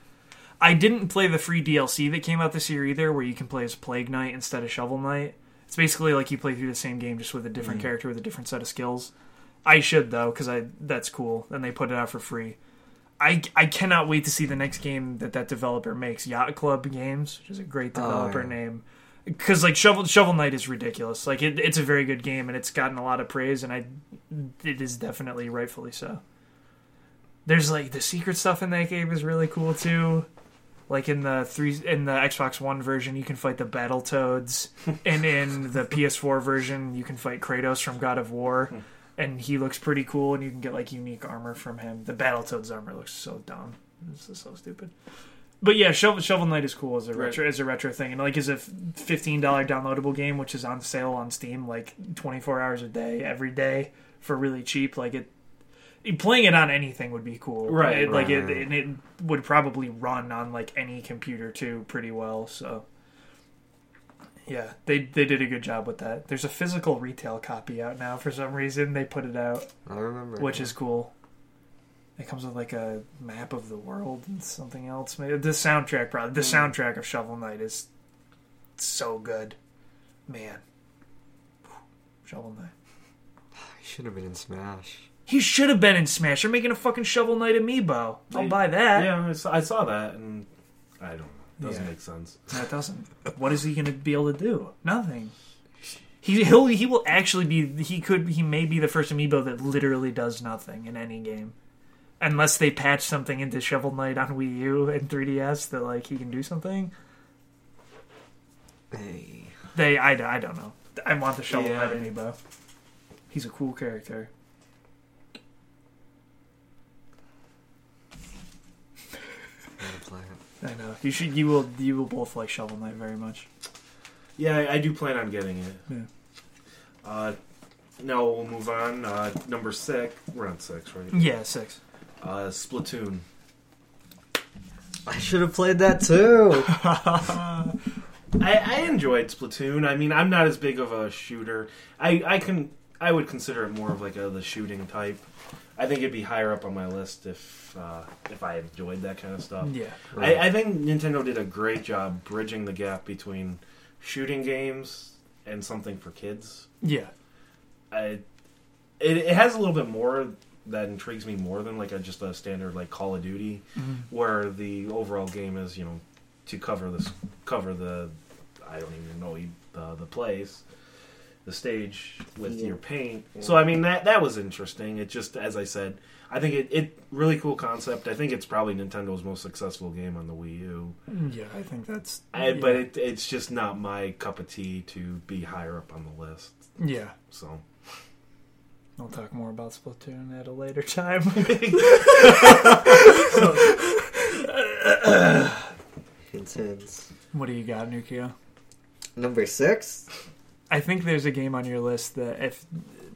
I didn't play the free DLC that came out this year either where you can play as Plague Knight instead of Shovel Knight. It's basically like you play through the same game just with a different mm. character with a different set of skills. I should though cuz I that's cool and they put it out for free. I, I cannot wait to see the next game that that developer makes, Yacht Club Games, which is a great oh, developer yeah. name. Because like Shovel Shovel Knight is ridiculous. Like it, it's a very good game and it's gotten a lot of praise, and I it is definitely rightfully so. There's like the secret stuff in that game is really cool too. Like in the three in the Xbox One version, you can fight the Battletoads, and in the PS4 version, you can fight Kratos from God of War, and he looks pretty cool, and you can get like unique armor from him. The Battletoads armor looks so dumb. This is so stupid. But yeah, Shovel, Shovel Knight is cool as a retro as a retro thing, and like as a fifteen dollar downloadable game, which is on sale on Steam like twenty four hours a day, every day for really cheap. Like it, playing it on anything would be cool, Right, It- like it, right. and it would probably run on like any computer too, pretty well. So yeah, they they did a good job with that. There's a physical retail copy out now for some reason. They put it out, I remember. which is cool. It comes with like a map of the world and something else. Maybe the soundtrack, probably the mm. soundtrack of Shovel Knight is so good, man. Shovel Knight. He should have been in Smash. He should have been in Smash. They're making a fucking Shovel Knight amiibo. I'll They- buy that. Yeah, I saw, that, and I don't know. Doesn't Yeah. make sense. That doesn't. What is he going to be able to do? Nothing. He he'll, he will actually be. He could. He may be the first amiibo that literally does nothing in any game, unless they patch something into Shovel Knight on Wii U and 3DS that like he can do something. Hey. They. I, I don't know. I want the Shovel Yeah. Knight amiibo. He's a cool character. Gotta play it. I know. You should. You will. You will both like Shovel Knight very much. Yeah, I, I do plan on getting it. Yeah. Uh, now we'll move on. Uh, number six. We're on six, right? Yeah, six. Uh, Splatoon. I should have played that too. I, I enjoyed Splatoon. I mean, I'm not as big of a shooter. I, I can I would consider it more of like a the shooting type. I think it'd be higher up on my list if uh, if I enjoyed that kind of stuff. Yeah. I, I think Nintendo did a great job bridging the gap between shooting games and something for kids. Yeah. I, it, it has a little bit more that intrigues me more than like a, just a standard like Call of Duty, Mhm. where the overall game is you know to cover this cover the I don't even know the the place, the stage with Yeah. your paint. Yeah. So I mean that that was interesting. It just as I said, I think it, it really cool concept. I think it's probably Nintendo's most successful game on the Wii U. Mm, yeah, I think that's. I, yeah. But it, it's just not my cup of tea to be higher up on the list. yeah. So We'll talk more about Splatoon at a later time. Intense. what do you got, Nukio? Number six. I think there's a game on your list that if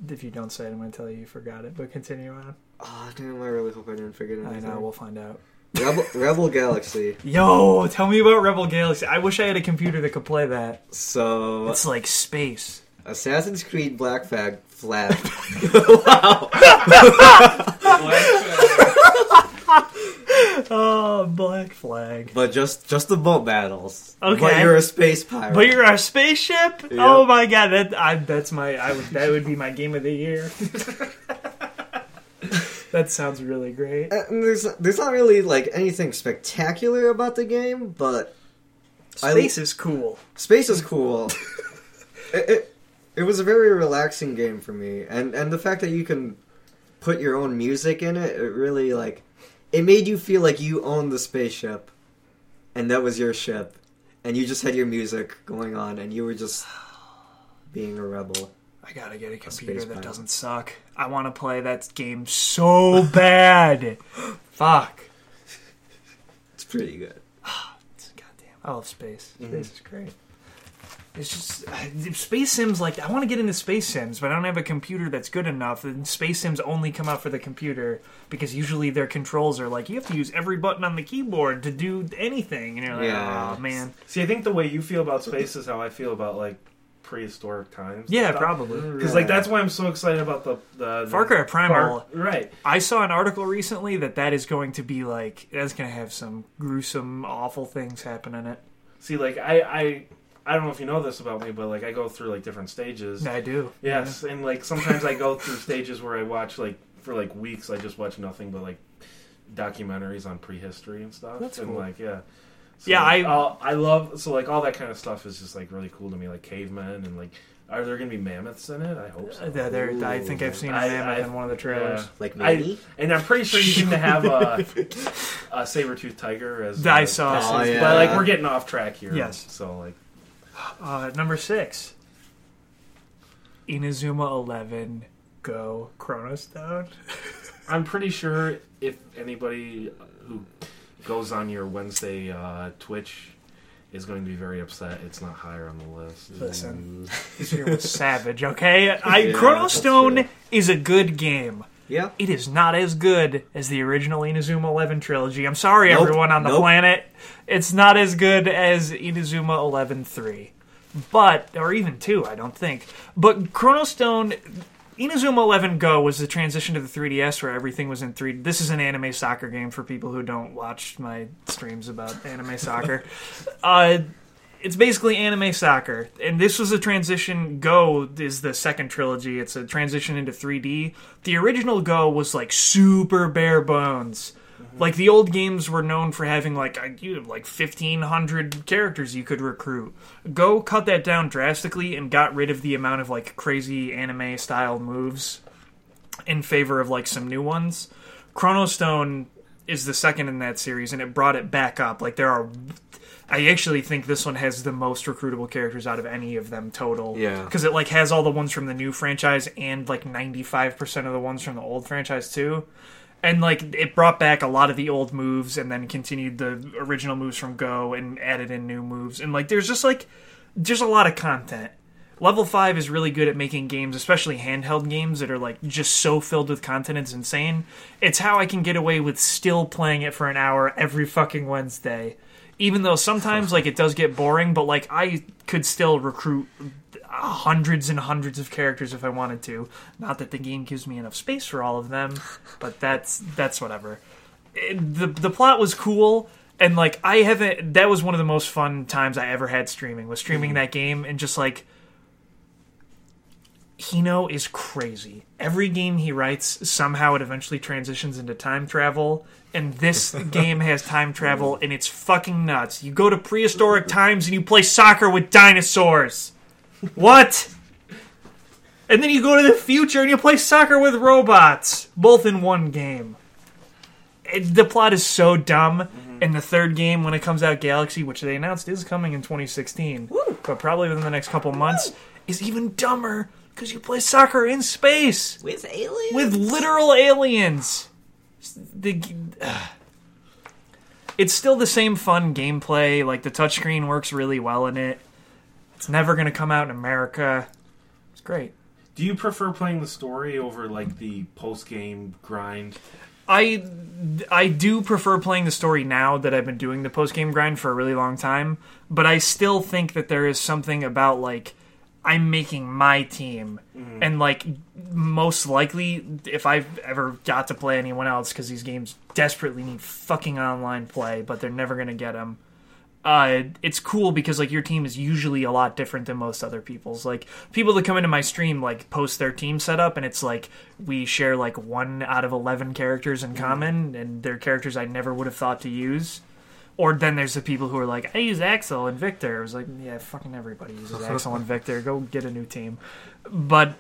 if you don't say it, I'm going to tell you you forgot it. But continue on. Oh damn! I really hope I didn't forget it. I know. We'll find out. Rebel, Rebel Galaxy. Yo, tell me about Rebel Galaxy. I wish I had a computer that could play that. So It's like space. Assassin's Creed Black Flag Flag. Oh, Black Flag. but just just the boat battles. Okay. But you're a space pirate. But you're a spaceship? Yep. Oh my god, that I, that's my I would that would be my game of the year. that sounds really great. Uh, and there's there's not really like anything spectacular about the game, but I- Space is cool. space is cool. it, it it was a very relaxing game for me, and and the fact that you can put your own music in it, it really like it made you feel like you owned the spaceship, and that was your ship, and you just had your music going on, and you were just being a rebel. I gotta get a computer that doesn't suck. I want to play that game so bad. Fuck. It's pretty good. It's Goddamn, I love space. Mhm. Space is great. It's just uh, space sims. Like I want to get into space sims, but I don't have a computer that's good enough. And space sims only come out for the computer because usually their controls are like you have to use every button on the keyboard to do anything, and you're like, Yeah. oh man, See, I think the way you feel about space is how I feel about like prehistoric times. yeah, probably. Because like that's why I'm so excited about the the, the Far Cry Primal. Far- right? I saw an article recently that that is going to be like that's going to have some gruesome, awful things happen in it. See, like I I I don't know if you know this about me, but like I go through like different stages. I do. Yes, and like sometimes I go through stages where I watch like for like weeks I just watch nothing but like documentaries on prehistory and stuff. That's and cool. like yeah. So, Yeah, like, I- I'll- I love so like all that kind of stuff is just like really cool to me, like cavemen and like are there gonna be mammoths in it? I hope so. Uh, there- there- I think I've seen a I- mammoth I- in one of the trailers. Yeah. Like I- And I'm pretty sure you can have a, a saber tooth tiger as I uh, saw. Oh, But like we're getting off track here. Yes. So like Uh, number six, Inazuma Eleven Go Chrono Stone. I'm pretty sure if anybody who goes on your Wednesday uh, Twitch is going to be very upset, it's not higher on the list. Listen, this year was savage. Okay, I Yeah, Chrono Stone is a good game. Yeah. It is not as good as the original Inazuma 11 trilogy. I'm sorry, Nope. everyone on the Nope. planet. It's not as good as Inazuma 11 3. But, or even 2, I don't think. But Chrono Stone, Inazuma 11 Go was the transition to the 3DS where everything was in 3D. This is an anime soccer game for people who don't watch my streams about anime soccer. Uh, it's basically anime soccer, and this was a transition. Go is the second trilogy. It's a transition into 3D. The original Go was like super bare bones. Mm-hmm. Like the old games were known for having like you have like fifteen hundred characters you could recruit. Go cut that down drastically and got rid of the amount of like crazy anime style moves in favor of like some new ones. Chrono Stone is the second in that series, and it brought it back up. Like there are, I actually think this one has the most recruitable characters out of any of them total. Yeah. because it like has all the ones from the new franchise and like ninety five percent of the ones from the old franchise too. And like it brought back a lot of the old moves, and then continued the original moves from Go, and added in new moves. And like there's just like there's a lot of content. Level 5 is really good at making games, especially handheld games that are like just so filled with content it's insane. It's how I can get away with still playing it for an hour every fucking Wednesday. Even though sometimes like it does get boring, but like I could still recruit hundreds and hundreds of characters if I wanted to. Not that the game gives me enough space for all of them, but that's that's whatever. It- the the plot was cool and like I haven't that was one of the most fun times I ever had streaming was streaming mm. that game and just like Hino is crazy. Every game he writes, somehow it eventually transitions into time travel. And this game has time travel, and it's fucking nuts. You go to prehistoric times and you play soccer with dinosaurs. What? And then you go to the future and you play soccer with robots, both in one game. It, the plot is so dumb. Mm-hmm. And the third game, when it comes out, Galaxy, which they announced is coming in 2016, but probably within the next couple months, is even dumber because you play soccer in space With aliens? with literal aliens. The, ugh. it's still the same fun gameplay. Like the touchscreen works really well in it. It's never going to come out in America. It's great. Do you prefer playing the story over like the post game grind? I I do prefer playing the story now that I've been doing the post game grind for a really long time, but I still think that there is something about like I'm making my team and like most likely if I've ever got to play anyone else cuz these games desperately need fucking online play, but they're never going to get them. Uh, it's cool because like your team is usually a lot different than most other people's. Like people that come into my stream like post their team setup, and it's like we share like one out of eleven characters in common, and they're characters I never would have thought to use. Or then there's the people who are like, I use Axel and Victor. I was like, yeah, fucking everybody uses Axel and Victor. Go get a new team. But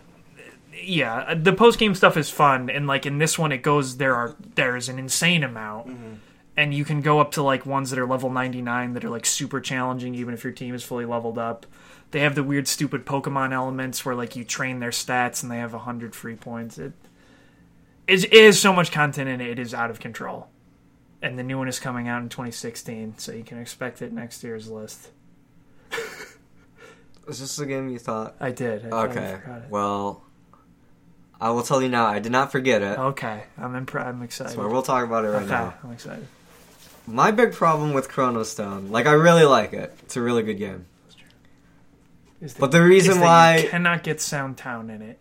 yeah, the post game stuff is fun, and like in this one, it goes there are there is an insane amount mm-hmm. and you can go up to like ones that are level 99 that are like super challenging even if your team is fully leveled up they have the weird stupid pokemon elements where like you train their stats and they have 100 free points it is, it is so much content in it it is out of control and the new one is coming out in 2016 so you can expect it next year's list Is this the game you thought? i did I Okay. forgot it. Well, I will tell you now. I did not forget it. okay i'm impre- i'm excited So we'll talk about it right okay now. i'm excited My big problem with Chrono Stone, like I really like it. It's a really good game. is that- But the is reason that why you cannot get Soundtown in it.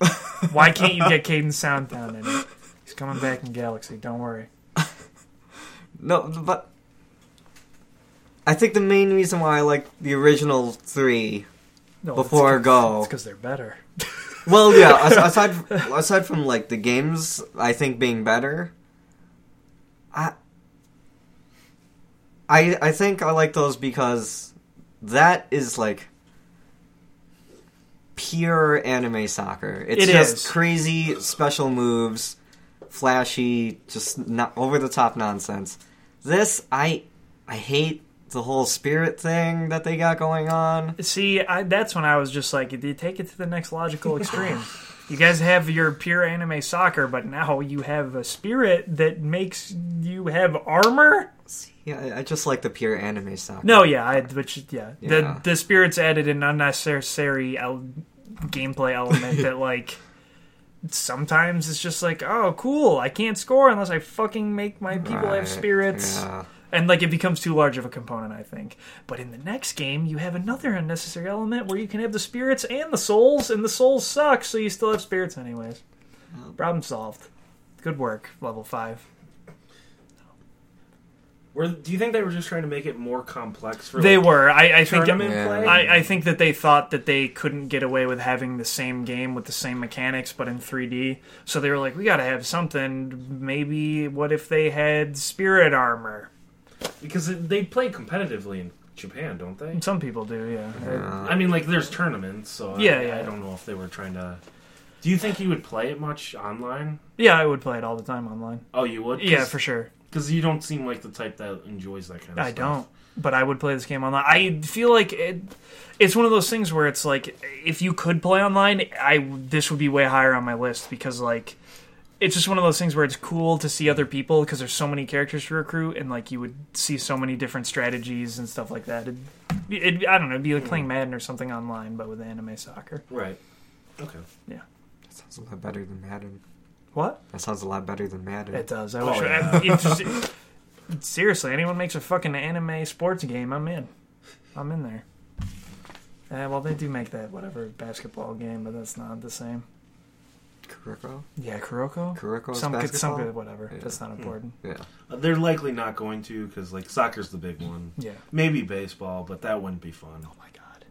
Why can't you get Caden Soundtown in it? He's coming back in Galaxy. Don't worry. No, but I think the main reason why I like the original three. No, Before it's Go. because they're better. Well, yeah. aside aside from like the games, I think being better. I I I think I like those because that is like pure anime soccer. It's It just is. crazy special moves, flashy, just not over the top nonsense. This I I hate the whole spirit thing that they got going on. See, I, that's when I was just like, Did you take it to the next logical extreme. you guys have your pure anime soccer, but now you have a spirit that makes you have armor. Yeah, I- I just like the pure anime soccer. No, yeah, I, which yeah, Yeah. the the spirits added an unnecessary el- gameplay element that like sometimes it's just like, oh, cool, I can't score unless I fucking make my people have spirits. Yeah. And like it becomes too large of a component, I think. But in the next game, you have another unnecessary element where you can have the spirits and the souls, and the souls suck, so you still have spirits anyways. Problem solved. Good work, level five. Were, do you think they were just trying to make it more complex for They like, were. I, I think. Yeah. play? I, I think that they thought that they couldn't get away with having the same game with the same mechanics, but in 3D. So they were like, we got to have something. Maybe what if they had spirit armor? because it, they play competitively in Japan, don't they? Some people do, yeah. Yeah. I mean, like there's tournaments, so Yeah, I, yeah. I don't know if they were trying to. Do you think you would play it much online? Yeah, I would play it all the time online. Oh, you would? Yeah, for sure. Because you don't seem like the type that enjoys that kind of stuff. I stuff. don't, but I would play this game online. I feel like it, it's one of those things where it's like if you could play online, I this would be way higher on my list because like it's just one of those things where it's cool to see other people because there's so many characters to recruit and like you would see so many different strategies and stuff like that. It, it I don't know, it'd be like playing hmm. Madden or something online, but with anime soccer. Right. Okay. Yeah. That sounds a lot better than Madden. What? That sounds a lot better than Madden. It does. I Oh, wish. yeah. I, it's just- seriously, anyone makes a fucking anime sports game, I'm in. I'm in there. Uh, well, they do make that whatever basketball game, but that's not the same. Kuroko? Yeah, Kuroko. Kuroko's Some good, some basketball? good, whatever. Yeah. That's not important. Yeah. Uh, They're likely not going to because like soccer's the big one. Yeah. Maybe baseball, but that wouldn't be fun. Oh my god.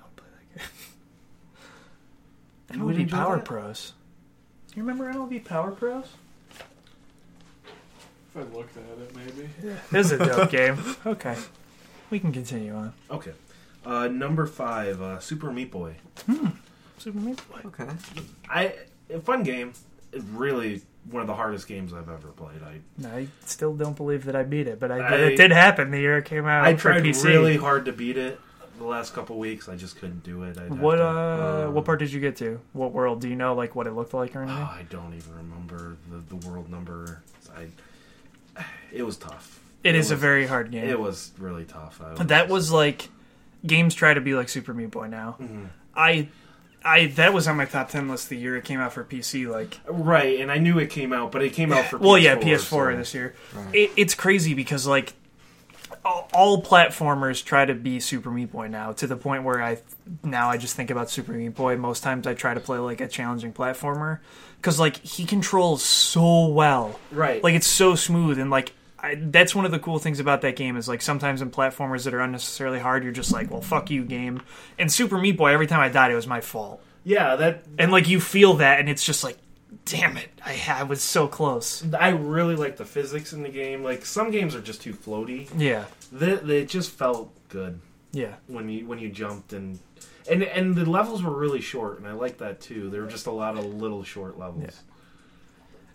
I would play that game. You would MLB enjoy Power that? Pros. You remember MLB Power Pros? If I looked at it, maybe. Yeah. This is a dope game. Okay. We can continue on. Okay. Uh, number five, uh, Super Meat Boy. Super Meat Boy. Okay. I a fun game. It's really one of the hardest games I've ever played. I I still don't believe that I beat it, but I, I- it did happen the year it came out. I for tried PC. really hard to beat it the last couple weeks. I just couldn't do it. I'd What to- uh, um, what part did you get to? What world? Do you know like what it looked like or Oh, anything? I don't even remember the, the world number. I. It was tough. it is a very hard game. It was really tough. I But that was like games try to be like Super Meat Boy now. Mhm. I I that was on my top ten list the year it came out for PC. Like, right, and I knew it came out, but it came out for well, PS4, yeah, PS4 so- this year. Right. It, it's crazy because like all, platformers try to be Super Meat Boy now to the point where I now I just think about Super Meat Boy. Most times I try to play like a challenging platformer because like he controls so well. Right. like it's so smooth and like I, that's one of the cool things about that game is like sometimes in platformers that are unnecessarily hard you're just like well fuck you game and super meat boy every time i died it was my fault yeah, that and like you feel that and it's just like damn it i, I was so close I really like the physics in the game. Like some games are just too floaty. yeah They, they just felt good yeah when you when you jumped and and and the levels were really short, and I like that too. There were just a lot of little short levels. Yeah.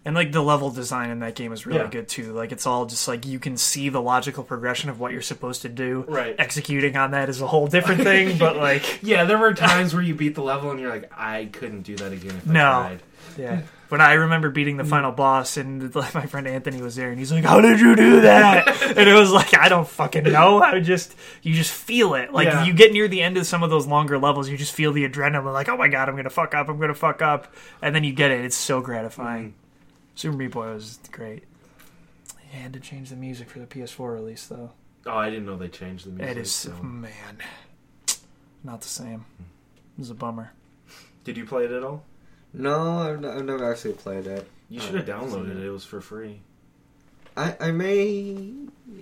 and like the level design in that game is really Yeah. good too like it's all just like you can see the logical progression of what you're supposed to do Right. executing on that is a whole different thing but like Yeah, there were times where you beat the level and you're like, I couldn't do that again if I No. tried. Yeah. But I remember beating the mm. final boss, and like, my friend Anthony was there, and he's like, "How did you do that?" and it was like, "I don't fucking know. I just, you just feel it. Like Yeah. you get near the end of some of those longer levels, you just feel the adrenaline. Like, oh my god, I'm gonna fuck up. I'm gonna fuck up, and then you get it. It's so gratifying. Mm-hmm. Super Meat Boy was great. They had to change the music for the PS4 release, though. Oh, I didn't know they changed the music. it is so- man, not the same. Hmm. It was a bummer. Did you play it at all? No, I've, n- I've never actually played it. You uh, Oh, should have I've downloaded it. it. It was for free. I, I may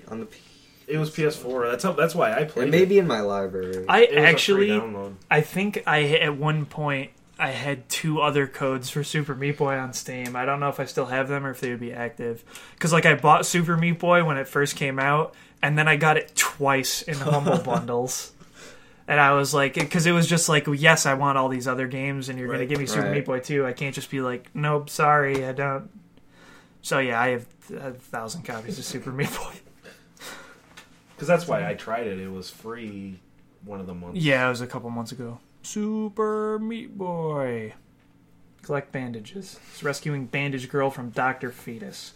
on the P- It was PS4. That's how, that's why I played it may be in my library. I It was a free actually. download. I think I at one point I had two other codes for Super Meat Boy on Steam. I don't know if I still have them or if they would be active. Because like I bought Super Meat Boy when it first came out, and then I got it twice in humble bundles. And I was like, because it was just like, yes, I want all these other games, and you're gonna give me Super Right. Meat Boy too. I can't just be like, nope, sorry, I don't. So yeah, I have a thousand copies of Super Meat Boy. Because that's why I tried it. It was free one of the months. Yeah, it was a couple months ago. Super Meat Boy. Collect bandages. It's rescuing Bandage Girl from Dr. Fetus.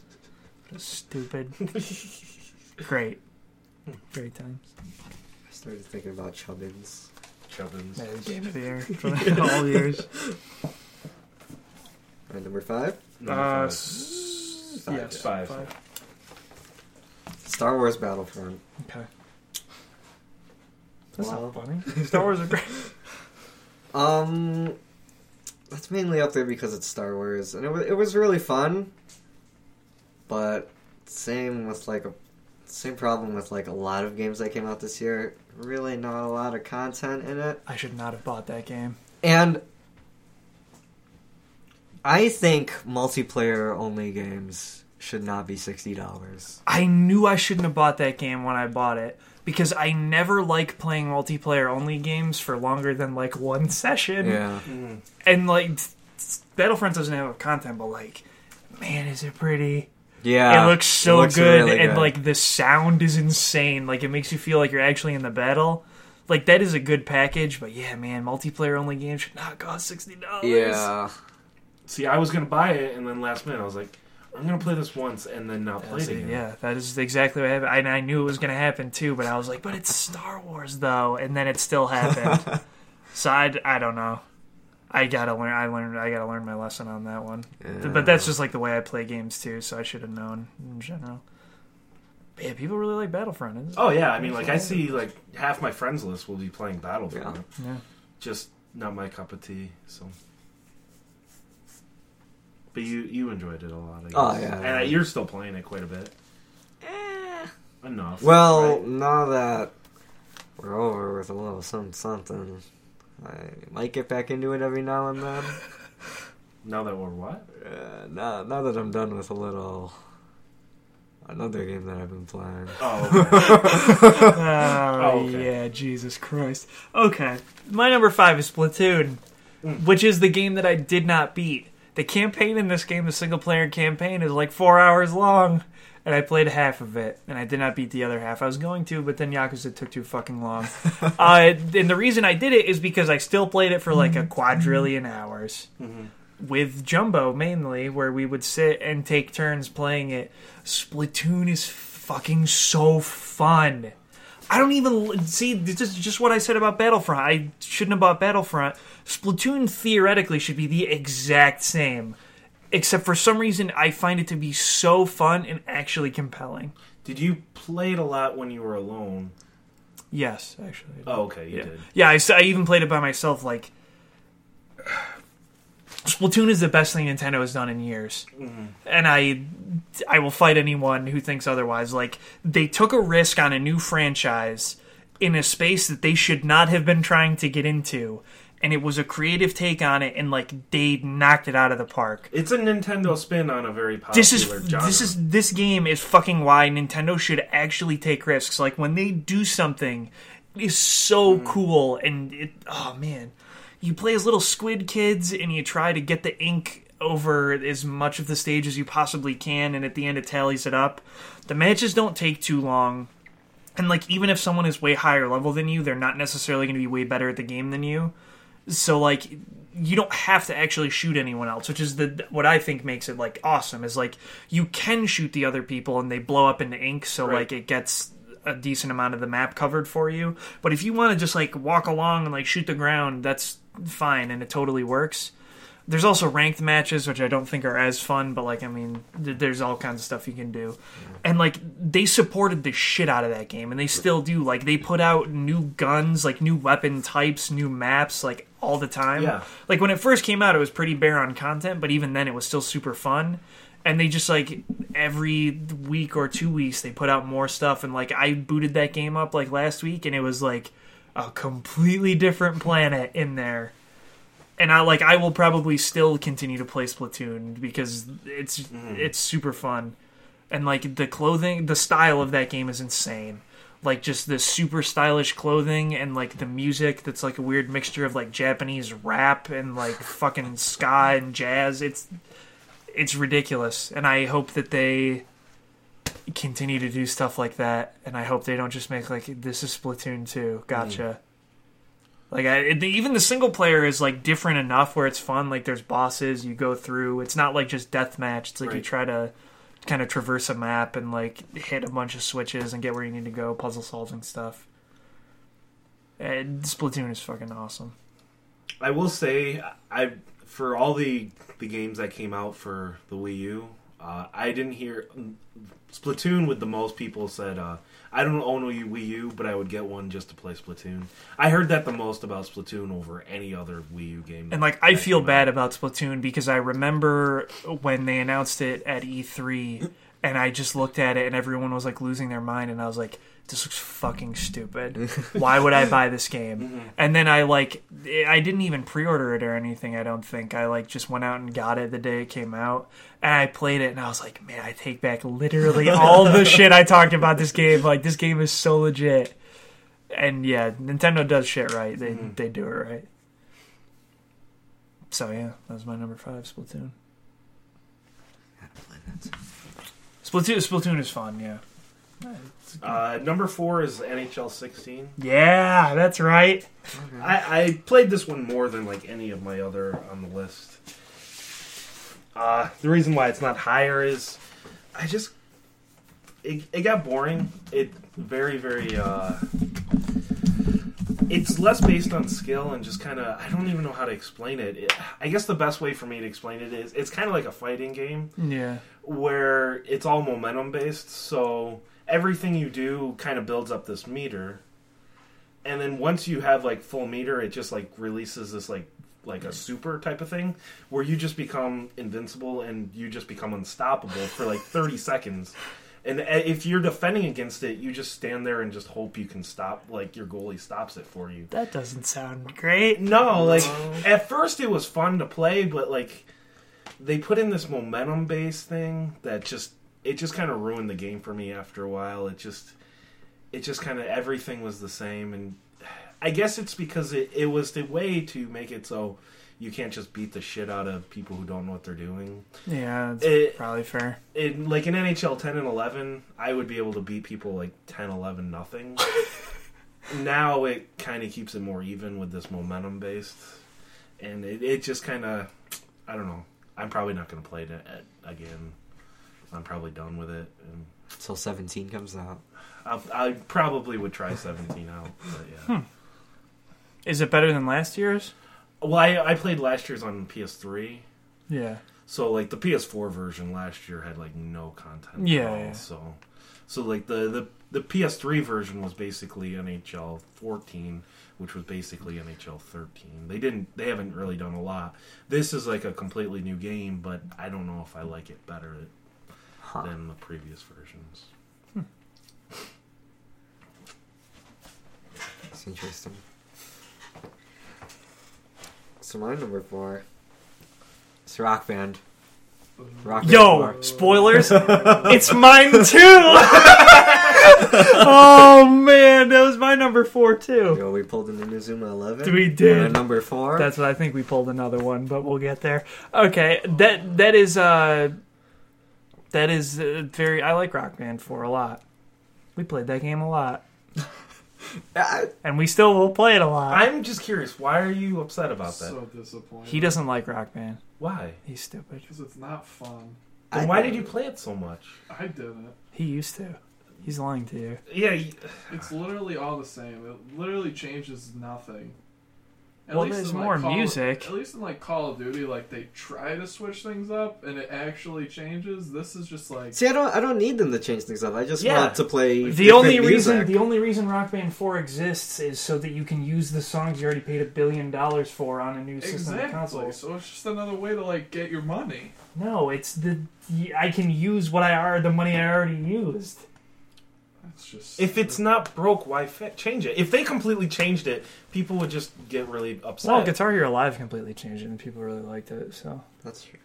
What a stupid. Great. Great times. I started thinking about Chubbins. Chubbins. Yeah, game of the year. for all years. Alright, number five. Number Uh, five. s- Five, yes, five. five. Star Wars Battlefront. Okay. That's Well. not funny. Star Wars are great. Um, that's mainly up there because it's Star Wars, and it was it was really fun. But same with like a same problem with like a lot of games that came out this year. Really, not a lot of content in it, I should not have bought that game. and I think multiplayer only games should not be sixty dollars. I knew I shouldn't have bought that game when I bought it because I never like playing multiplayer only games for longer than like one session. Yeah, mm. And like t- t- Battlefront doesn't have content, but like, man, is it pretty? Yeah. it looks so looks good, really and good. like the sound is insane. Like it makes you feel like you're actually in the battle. Like that is a good package, but yeah, man, multiplayer only games should not cost sixty dollars. yeah. See, I was gonna buy it, and then last minute I was like, I'm gonna play this once and then not play it again. Yeah, that is exactly what happened. And I knew it was going to happen too, but I was like, but it's Star Wars though, and then it still happened. so I, I don't know. I gotta learn. I learned. I gotta learn my lesson on that one. But that's just like the way I play games too. So I should have known in general. But yeah, people really like Battlefront. It's- Oh yeah, I mean, like I see, like half my friends list will be playing Battlefront. Yeah. yeah. Just not my cup of tea. So, but you you enjoyed it a lot. I guess. Oh, yeah, and yeah. uh, you're still playing it quite a bit. Enough. Well, right? now that we're over with a little something, something, I might get back into it every now and then. now that we're what? Uh, now, now that I'm done with a little another game that I've been playing. Oh, okay. Oh, okay. yeah, Jesus Christ. Okay, my number five is Splatoon, Mm. which is the game that I did not beat. The campaign in this game, the single player campaign, is like four hours long, and I played half of it, and I did not beat the other half. I was going to, but then Yakuza took too fucking long. uh, and the reason I did it is because I still played it for like a quadrillion hours Mhm. with Jumbo mainly, where we would sit and take turns playing it. Splatoon is fucking so fun. I don't even see. This is just what I said about Battlefront. I shouldn't have bought Battlefront. Splatoon theoretically should be the exact same, except for some reason I find it to be so fun and actually compelling. Did you play it a lot when you were alone? Yes, actually. Oh, okay, you yeah, did. yeah. I even played it by myself. Like, Splatoon is the best thing Nintendo has done in years, mm-hmm. and I, I will fight anyone who thinks otherwise. Like, they took a risk on a new franchise in a space that they should not have been trying to get into, and it was a creative take on it, and like they knocked it out of the park. It's a Nintendo spin on a very popular This is genre. this is this game is fucking why Nintendo should actually take risks. Like when they do something, is so mm-hmm. cool, and it oh man, you play as little squid kids and you try to get the ink over as much of the stage as you possibly can, and at the end it tallies it up. The matches don't take too long. And like even if someone is way higher level than you, they're not necessarily going to be way better at the game than you. So like you don't have to actually shoot anyone else, which is the what I think makes it like awesome is like you can shoot the other people and they blow up into ink, so Right. like it gets a decent amount of the map covered for you. But if you want to just like walk along and like shoot the ground, that's fine and it totally works. There's also ranked matches, which I don't think are as fun, but like I mean, th- there's all kinds of stuff you can do, and like they supported the shit out of that game, and they still do. Like they put out new guns, like new weapon types, new maps, like all the time. Yeah. Like when it first came out, it was pretty bare on content, but even then, it was still super fun. And they just like every week or two weeks they put out more stuff, and like I booted that game up like last week, and it was like a completely different planet in there and I like I will probably still continue to play Splatoon because it's mm-hmm. it's super fun, and like the clothing, the style of that game is insane. Like just the super stylish clothing and like the music that's like a weird mixture of like Japanese rap and like fucking ska and jazz. It's it's ridiculous, and I hope that they continue to do stuff like that. And I hope they don't just make like this is Splatoon two. Gotcha. Mm. Like I, it, even the single player is like different enough where it's fun. Like there's bosses you go through. It's not like just deathmatch. It's like you try to kind of traverse a map and like hit a bunch of switches and get where you need to go, puzzle solving stuff. And Splatoon is fucking awesome. I will say, I for all the the games that came out for the Wii U, Uh, I didn't hear Splatoon with the most people said. Uh, I don't own a Wii U, but I would get one just to play Splatoon. I heard that the most about Splatoon over any other Wii U game. And like I feel came out. bad about Splatoon because I remember when they announced it at E3 and I just looked at it and everyone was like losing their mind and I was like this looks fucking stupid. Why would I buy this game? And then I like I didn't even pre-order it or anything, I don't think. I like just went out and got it the day it came out and I played it and I was like, "Man, I take back literally all the shit I talked about this game. Like this game is so legit." And yeah, Nintendo does shit right. They Mhm. they do it right. So yeah, that was my number five, Splatoon. Gotta play that. Splatoon, Splatoon is fun. Yeah. Uh, number four is NHL 16. Yeah, that's right. I, I played this one more than like any of my other on the list. Uh, the reason why it's not higher is I just it, it got boring. It very very uh, it's less based on skill and just kind of I don't even know how to explain it. it. I guess the best way for me to explain it is it's kind of like a fighting game Yeah. where it's all momentum based. So everything you do kind of builds up this meter, and then once you have like full meter, it just like releases this like like a super type of thing where you just become invincible and you just become unstoppable for like 30 seconds. And uh, if you're defending against it, you just stand there and just hope you can stop, like your goalie stops it for you. That doesn't sound great. No, like No. at first it was fun to play, but like they put in this momentum based thing that just it just kind of ruined the game for me after a while. It just it just kind of everything was the same and I guess it's because it, it was the way to make it so you can't just beat the shit out of people who don't know what they're doing. Yeah, It- probably fair. In like in NHL 10 and 11, I would be able to beat people like 10 11 nothing. now it kind of keeps it more even with this momentum based and it, it just kind of I don't know. I'm probably not going to play it again. I'm probably done with it and Until 17 comes out. I'll, I probably would try 17 out, but yeah. Hmm. Is it better than last year's? Well, I, I played last year's on PS3. Yeah. So like the PS4 version last year had like no content. Yeah, at all, yeah. So, so like the, the the PS3 version was basically NHL 14, which was basically NHL 13. They didn't. They haven't really done a lot. This is like a completely new game, but I don't know if I like it better Huh. than the previous versions. That's interesting. So my number four is Rock Band. Rock Band Yo, 4. spoilers. it's mine too. oh man, that was my number four too. Yo, we pulled an Inazuma 11. We did. And number four. That's what I think we pulled another one, but we'll get there. Okay, that that is uh that is uh, very. I like Rock Band Four a lot. We played that game a lot, I- and we still will play it a lot. I'm just curious. Why are you upset about that? So disappointed. he doesn't like Rock Band. why? He's stupid. because it's not fun. Then I- why did you play it so much? I didn't. He used to. He's lying to you. Yeah, y- It's literally all the same. It literally changes nothing. At Well, there's more Call, music. At least in like Call of Duty, like they try to switch things up and it actually changes. This is just like See, I don't. I don't need them to change things up. I just Yeah. want to play. The different only reason music. the only reason Rock Band Four exists is so that you can use the songs you already paid a billion dollars for on a new system of exactly. consoles. So it's just another way to like get your money. No, it's the I can use what I are the money I already used. It's just if it's not broke, why fi- change it? If they completely changed it, people would just get really upset. Well, Guitar Hero Live completely changed it, and people really liked it. So, That's true.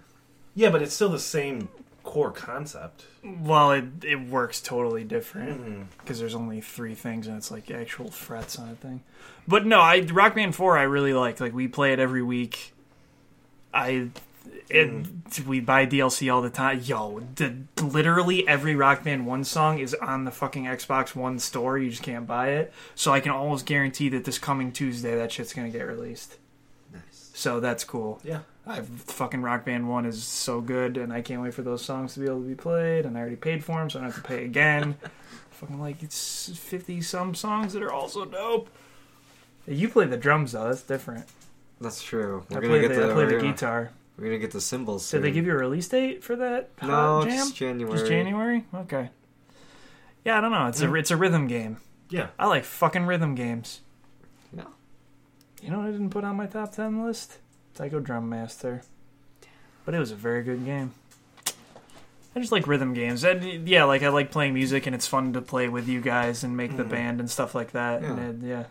yeah, but it's still the same core concept. well, it it works totally different mm-hmm. because there's only three things, and it's like actual frets on a thing. But no, I Rock Band Four I really like. Like we play it every week. I. It, hmm. We buy DLC all the time. Yo, the, literally every Rock Band 1 song is on the fucking Xbox One store. You just can't buy it. So I can almost guarantee that this coming Tuesday, that shit's going to get released. Nice. So that's cool. Yeah. I fucking Rock Band One is so good, and I can't wait for those songs to be able to be played. And I already paid for them, so I don't have to pay again. fucking like it's fifty some songs that are also dope. You play the drums though; that's different. That's true. We're I gonna play get the, to I play the gonna- guitar. We're gonna get the cymbals. Did Soon. they give you a release date for that No, jam? it's January. Just January? Okay. Yeah, I don't know. It's a it's a rhythm game. Yeah. I like fucking rhythm games. No. You know what I didn't put on my top ten list? Taiko Drum Master. But it was a very good game. I just like rhythm games. And, yeah, like I like playing music and it's fun to play with you guys and make the Mhm. band and stuff like that. Yeah. And it, yeah.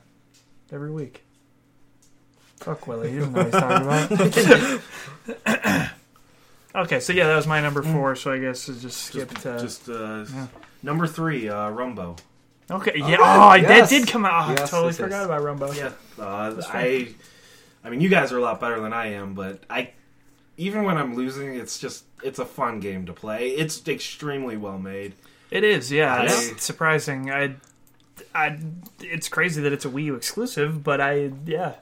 Every week. Fuck Willie, he doesn't know what he's talking about. okay, so yeah, that was my number four, so I guess it's just skip Just, to just uh, yeah. number three, uh, Runbow. Okay, yeah. Oh, Oh, I yes. that did come out. Oh, I totally forgot yes. about Runbow. Yeah, uh, I, I mean, you guys are a lot better than I am, but I, even when I'm losing, it's just it's a fun game to play. It's extremely well made. It is, yeah. I- It's surprising. I, I, it's crazy that it's a Wii U exclusive, but I, yeah,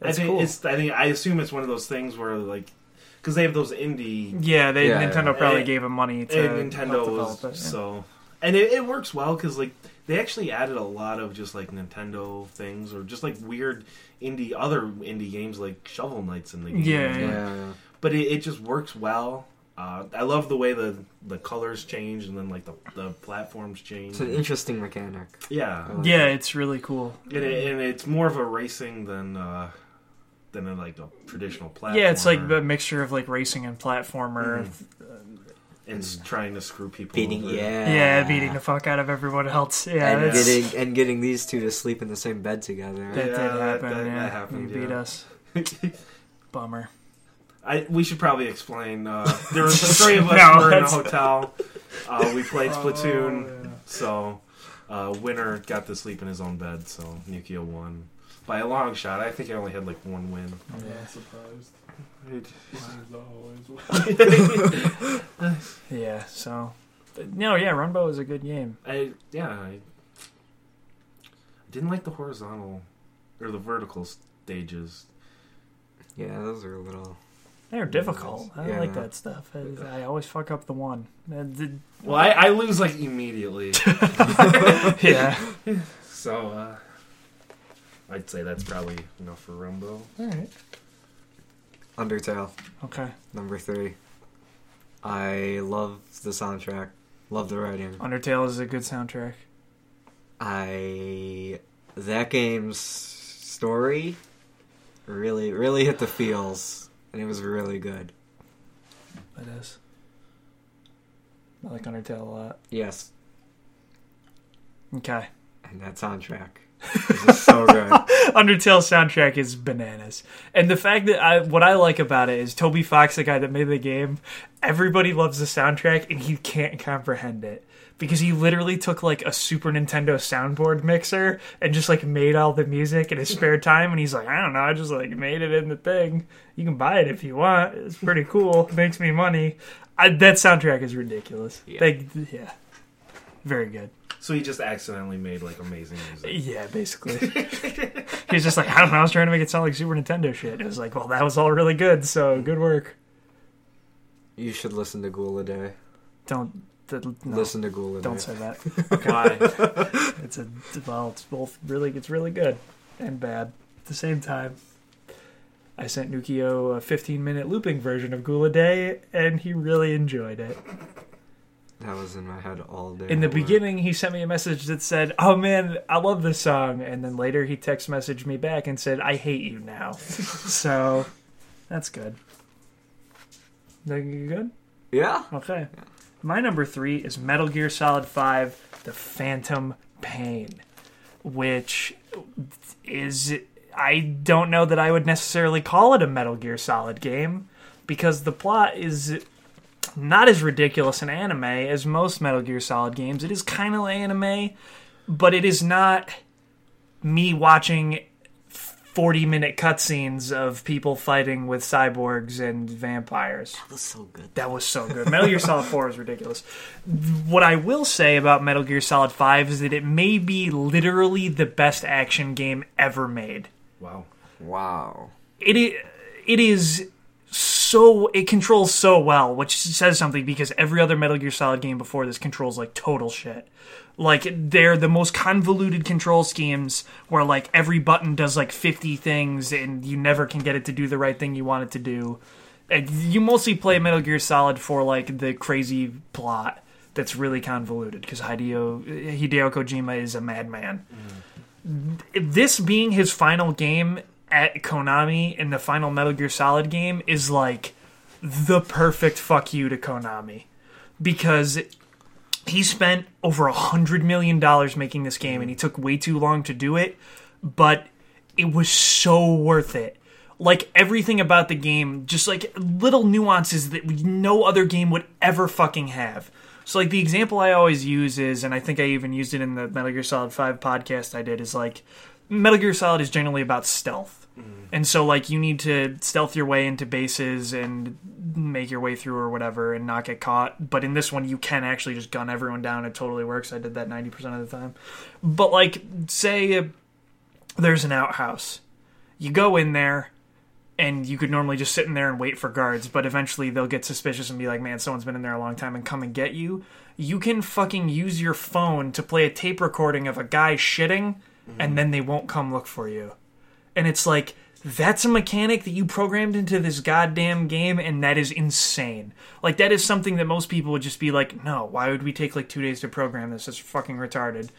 that's I think cool. it's. I think I assume it's one of those things where like, because they have those indie yeah, they Yeah, Nintendo yeah. probably And- gave him money to and Nintendo help was develop it. yeah. so, and it, it works well because like they actually added a lot of just like Nintendo things or just like weird indie other indie games like Shovel Knights in the game. Yeah, Yeah. yeah. yeah. but it, it just works well. Uh, I love the way the the colors change and then like the the platforms change. It's an interesting mechanic. yeah, I like Yeah, it. it's really cool. and, it, and it's more of a racing than uh, than a, like a traditional platform. Yeah, it's like a mixture of like racing and platformer. and s- trying to screw people. beating. over. Yeah. Yeah, beating the fuck out of everyone else. Yeah, and it's, getting and getting these two to sleep in the same bed together. that Yeah, did happen. that- yeah, that happened, you beat us. Bummer. I, we should probably explain. Uh, there were three of us No, were in a hotel. Uh, we played Oh, Splatoon, yeah. so uh, winner got to sleep in his own bed. So Nukio won by a long shot. I think I only had like one win. I'm Yeah. not surprised. As. Yeah, so. No, yeah, Runbow is a good game. I yeah, I didn't like the horizontal or the vertical stages. Yeah, those are a little. They're difficult. I don't Yeah. like that stuff. I, I always fuck up the one. Uh, the- Well, I, I lose like immediately, yeah. so uh, I'd say that's probably enough for Runbow. All right. Undertale, Okay. number three. I love the soundtrack. Love the writing. Undertale is a good soundtrack. I that game's story really really hit the feels and it was really good. It is. I like Undertale a lot. Yes, Okay. and that soundtrack is just so good. Undertale soundtrack is bananas. And the fact that I what I like about it is Toby Fox, the guy that made the game, everybody loves the soundtrack and he can't comprehend it. Because he literally took like a Super Nintendo soundboard mixer and just like made all the music in his spare time and he's like, I don't know, I just like made it in the thing. You can buy it if you want. It's pretty cool. It makes me money. I, that soundtrack is ridiculous. Yeah. They, yeah. Very good. So he just accidentally made like amazing music. Yeah, basically. He's just like, I don't know, I was trying to make it sound like Super Nintendo shit. It was like, well, that was all really good, so good work. You should listen to Ghoul a Day. Don't th- no, Listen to Ghoul a Day. don't say that. Why? It's a well, it's both really, it's really good and bad at the same time. I sent Nukio a 15 minute looping version of Ghoul a Day, and he really enjoyed it. That was in my head all day. In the beginning, he sent me a message that said, "Oh man, I love this song," and then later he text messaged me back and said, "I hate you now." so that's good. Think you good? Yeah. Okay. My number three is Metal Gear Solid Five: The Phantom Pain, which is I don't know that I would necessarily call it a Metal Gear Solid game because the plot is not as ridiculous an anime as most Metal Gear Solid games. It is kind of anime, but it is not me watching 40 minute cutscenes of people fighting with cyborgs and vampires. That was so good. That was so good. Metal Gear Solid 4 is ridiculous. What I will say about Metal Gear Solid 5 is that it may be literally the best action game ever made Wow. Wow. it is, it is so it controls so well, which says something because every other Metal Gear Solid game before this controls like total shit. Like they're the most convoluted control schemes where like every button does like 50 things and you never can get it to do the right thing you want it to do. And you mostly play Metal Gear Solid for like the crazy plot that's really convoluted because Hideo Hideo Kojima is a madman. Mm. This being his final game at Konami in the final Metal Gear Solid game is like the perfect fuck you to Konami because he spent over a hundred million dollars making this game and he took way too long to do it, but it was so worth it. Like everything about the game, just like little nuances that no other game would ever fucking have. So like the example I always use is, and I think I even used it in the Metal Gear Solid Five podcast I did, is like Metal Gear Solid is generally about stealth. Mm. And so, like, you need to stealth your way into bases and make your way through or whatever and not get caught. But in this one, you can actually just gun everyone down. It totally works. I did that 90% of the time. But, like, say there's an outhouse. You go in there, and you could normally just sit in there and wait for guards, but eventually they'll get suspicious and be like, man, someone's been in there a long time and come and get you. You can fucking use your phone to play a tape recording of a guy shitting, mm. and then they won't come look for you and it's like that's a mechanic that you programmed into this goddamn game and that is insane. Like that is something that most people would just be like no why would we take like two days to program this? It's fucking retarded.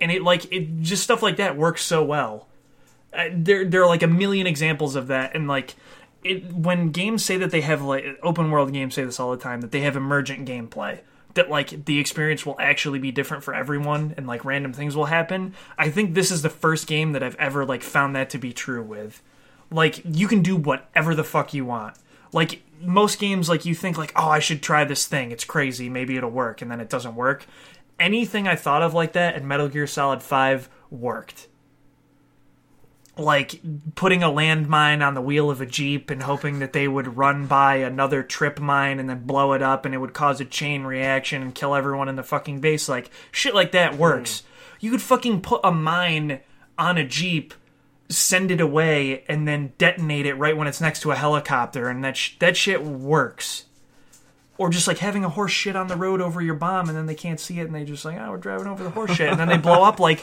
And it like it just stuff like that works so well. Uh, there there are like a million examples of that and like it when games say that they have like open world games say this all the time that they have emergent gameplay that like the experience will actually be different for everyone and like random things will happen i think this is the first game that i've ever like found that to be true with. Like you can do whatever the fuck you want. Like most games like you think like oh i should try this thing. It's crazy. Maybe it'll work and then it doesn't work. Anything i thought of like that in metal gear solid 5 worked like putting a landmine on the wheel of a jeep and hoping that they would run by another trip mine and then blow it up and it would cause a chain reaction and kill everyone in the fucking base. Like shit like that works. Hmm. You could fucking put a mine on a jeep send it away and then detonate it right when it's next to a helicopter and that sh- that shit works. Or just like having a horse shit on the road over your bomb and then they can't see it and they just like oh we're driving over the horse shit and then they blow up like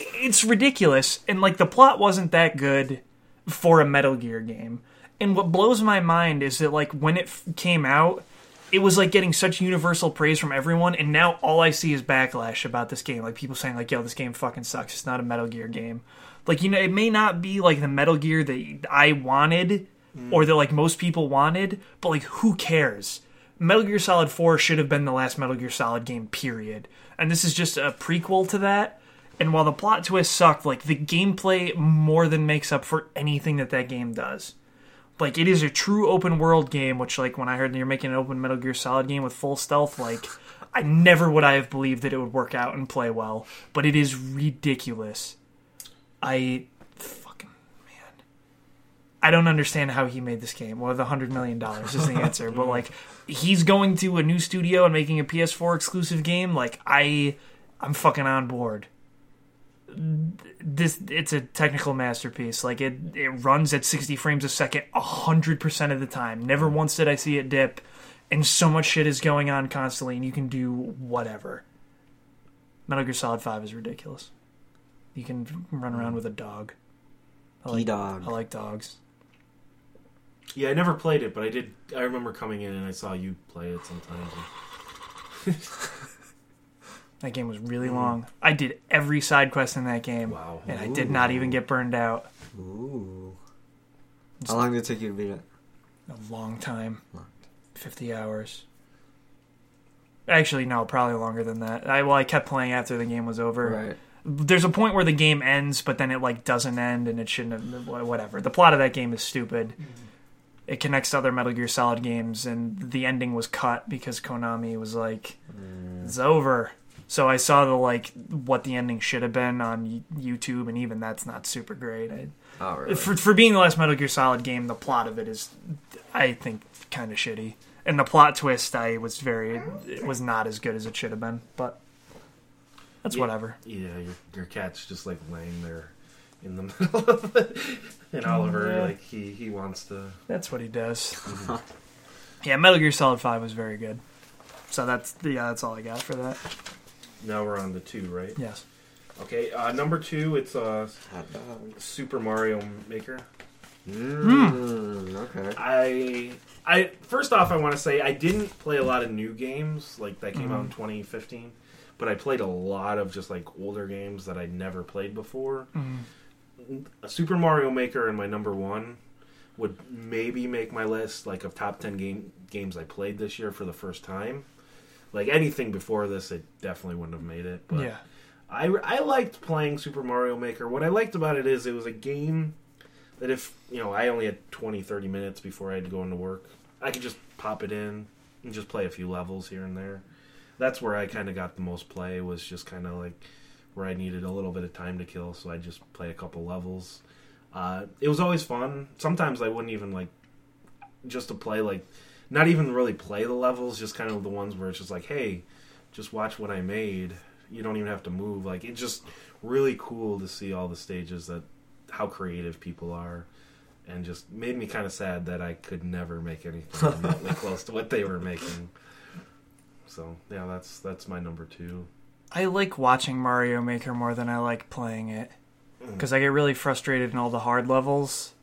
it's ridiculous and like the plot wasn't that good for a metal gear game. And what blows my mind is that like when it f- came out it was like getting such universal praise from everyone and now all i see is backlash about this game. Like people saying like yo this game fucking sucks. It's not a metal gear game. Like you know it may not be like the metal gear that i wanted mm. or that like most people wanted but like who cares? Metal gear solid 4 should have been the last metal gear solid game period. And this is just a prequel to that and while the plot twist sucked like the gameplay more than makes up for anything that that game does. Like it is a true open world game which like when i heard that you're making an open metal gear solid game with full stealth like i never would i have believed that it would work out and play well. But it is ridiculous. I fucking man. I don't understand how he made this game. Well the hundred million dollars is the answer but like he's going to a new studio and making a ps4 exclusive game like i i'm fucking on board this it's a technical masterpiece. Like it it runs at 60 frames a second 100% of the time. Never mm. once did i see it dip and so much shit is going on constantly and you can do whatever. Metal gear solid 5 is ridiculous. You can run around mm. with a dog. I like, dog. I like dogs. Yeah, I never played it, but I did. I remember coming in and I saw you play it sometimes. that game was really mm. long. I did every side quest in that game Wow. and i did not even get burned out. Ooh. How long did it take you to beat it? a long time. 50 hours. Actually no probably longer than that. I well i kept playing after the game was over. Right. there's a point where the game ends but then it like doesn't end and it shouldn't have whatever. The plot of that game is stupid. Mm. It connects to other metal gear solid games and the ending was cut because konami was like mm. it's over so i saw the like what the ending should have been on youtube and even that's not super great I, Oh, really? for for being the last Metal Gear Solid game, the plot of it is, I think, kind of shitty. And the plot twist, I was very, it was not as good as it should have been. But that's Yeah. whatever. Yeah, your your cat's just like laying there in the middle of it, and Oliver Yeah. like he he wants to. That's what he does. Mm-hmm. yeah, Metal Gear Solid Five was very good. So that's yeah, that's all I got for that. Now we're on the two, right? Yes. Okay, uh, number two, it's uh, Hot dog. Super Mario Maker. Mm, okay. I I first off I want to say I didn't play a lot of new games like that came out in 2015, but I played a lot of just like older games that I'd never played before. A Super Mario Maker and my number one would maybe make my list like of top 10 game games I played this year for the first time. Like anything before this, it definitely wouldn't have made it. But yeah. I, I liked playing Super Mario Maker. What I liked about it is it was a game that if, you know, I only had 20, 30 minutes before I had to go into work, I could just pop it in and just play a few levels here and there. That's where I kind of got the most play, was just kind of like where I needed a little bit of time to kill, so I just play a couple levels. Uh, it was always fun. Sometimes I wouldn't even like just to play like not even really play the levels, just kind of the ones where it's just like, hey, just watch what I made. You don't even have to move. Like it's just really cool to see all the stages that how creative people are, and just made me kind of sad that I could never make anything remotely close to what they were making. So yeah, that's that's my number two. I like watching Mario Maker more than I like playing it mm. because I get really frustrated in all the hard levels.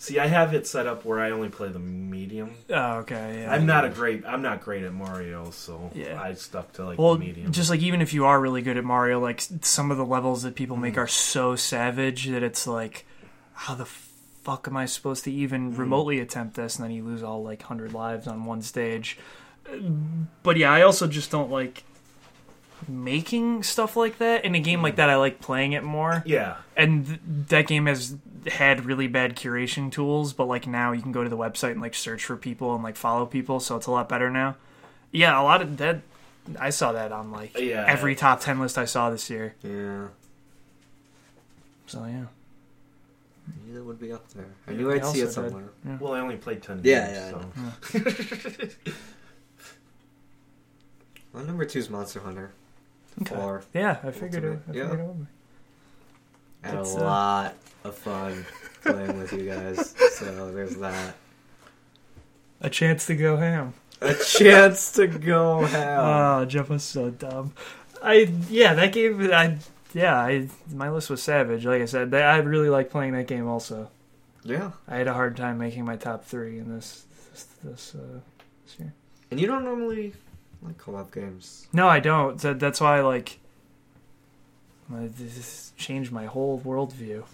See, I have it set up where I only play the medium. Oh, okay. Yeah. I'm not a great. I'm not great at Mario, so Yeah. I stuck to like well, the medium. just like even if you are really good at Mario, like some of the levels that people Mm. make are so savage that it's like, how the fuck am I supposed to even Mm. remotely attempt this? And then you lose all like hundred lives on one stage. But yeah, I also just don't like making stuff like that in a game Mm. like that. I like playing it more. yeah, and th- that game has had really bad curation tools but like now you can go to the website and like search for people and like follow people so it's a lot better now yeah a lot of that i saw that on like Yeah. every top 10 list i saw this year Yeah. so yeah I that would be up there. I knew I I'd see it also did. somewhere. well, I only played ten Yeah, games. yeah, so. My number two is Monster Hunter. okay. Four. yeah i figured it, I Ultimate, yeah. it would be. I had It's, a uh, lot of fun playing with you guys. So there's that. a chance to go ham A chance to go ham. oh jeff was so dumb i yeah that game i yeah i my list was savage like i said that, i really like playing that game also yeah. i had a hard time making my top three in this this, this uh this year And you don't normally like co-op games. No, I don't. That, that's why, like, my, this changed my whole worldview.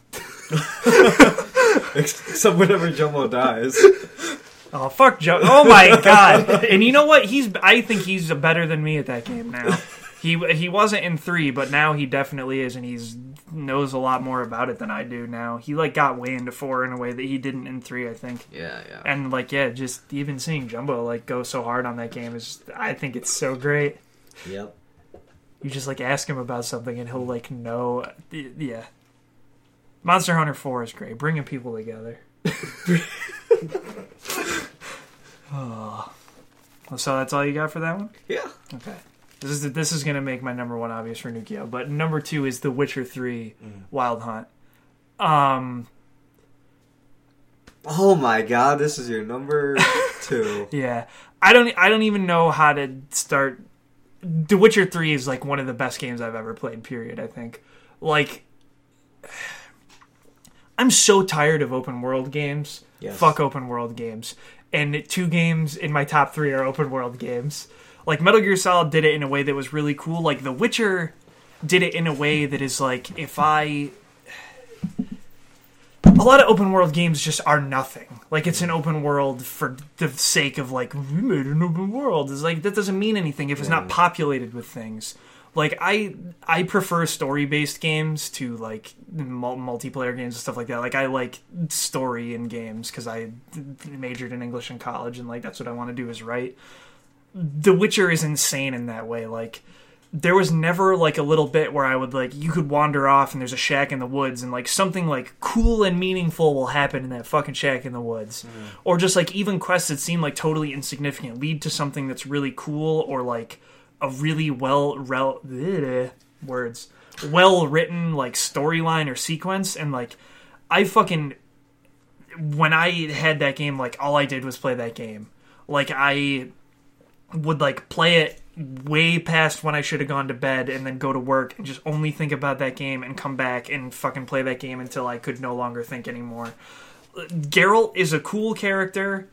Except whenever Jumbo dies. Oh fuck, Joe! Oh my god! And you know what? He's. I think he's better than me at that game now. He he wasn't in three, but now he definitely is, and he's knows a lot more about it than I do now. He like got way into four in a way that he didn't in three, I think. Yeah, yeah. And like, yeah, just even seeing Jumbo like go so hard on that game is, I think it's so great. Yep. You just like ask him about something and he'll like know. Yeah. Monster Hunter 4 is great. Bringing people together. oh. So that's all you got for that one? Yeah. Okay. This is this is gonna make my number one obvious for Nukio, but number two is The Witcher Three Wild Hunt. Um, Oh my god, this is your number two. yeah, I don't I don't even know how to start. The Witcher Three is like one of the best games I've ever played. Period. I think. Like, I'm so tired of open world games. Yes. Fuck open world games. And two games in my top three are open world games. Like Metal Gear Solid did it in a way that was really cool. Like The Witcher did it in a way that is like if I a lot of open world games just are nothing. Like it's an open world for the sake of like we made an open world. It's like that doesn't mean anything if it's not mm. populated with things. Like I I prefer story based games to like mul- multiplayer games and stuff like that. Like I like story in games because I majored in English in college and like that's what I want to do is write. The Witcher is insane in that way. Like there was never like a little bit where I would like you could wander off and there's a shack in the woods and like something like cool and meaningful will happen in that fucking shack in the woods. Mm. Or just like even quests that seem like totally insignificant lead to something that's really cool or like a really well rel- bleh, words well written like storyline or sequence and like I fucking when I had that game like all I did was play that game. Like I would like play it way past when I should have gone to bed and then go to work and just only think about that game and come back and fucking play that game until I could no longer think anymore. Geralt is a cool character,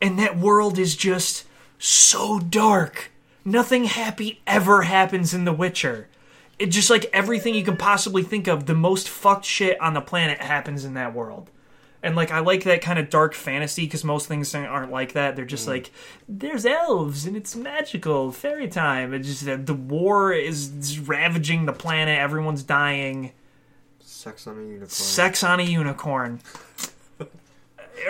and that world is just so dark. Nothing happy ever happens in The Witcher. It just like everything you can possibly think of, the most fucked shit on the planet happens in that world. And like I like that kind of dark fantasy because most things aren't like that. They're just mm. like there's elves and it's magical fairy time. It's just that the war is is ravaging the planet. Everyone's dying. Sex on a unicorn. Sex on a unicorn.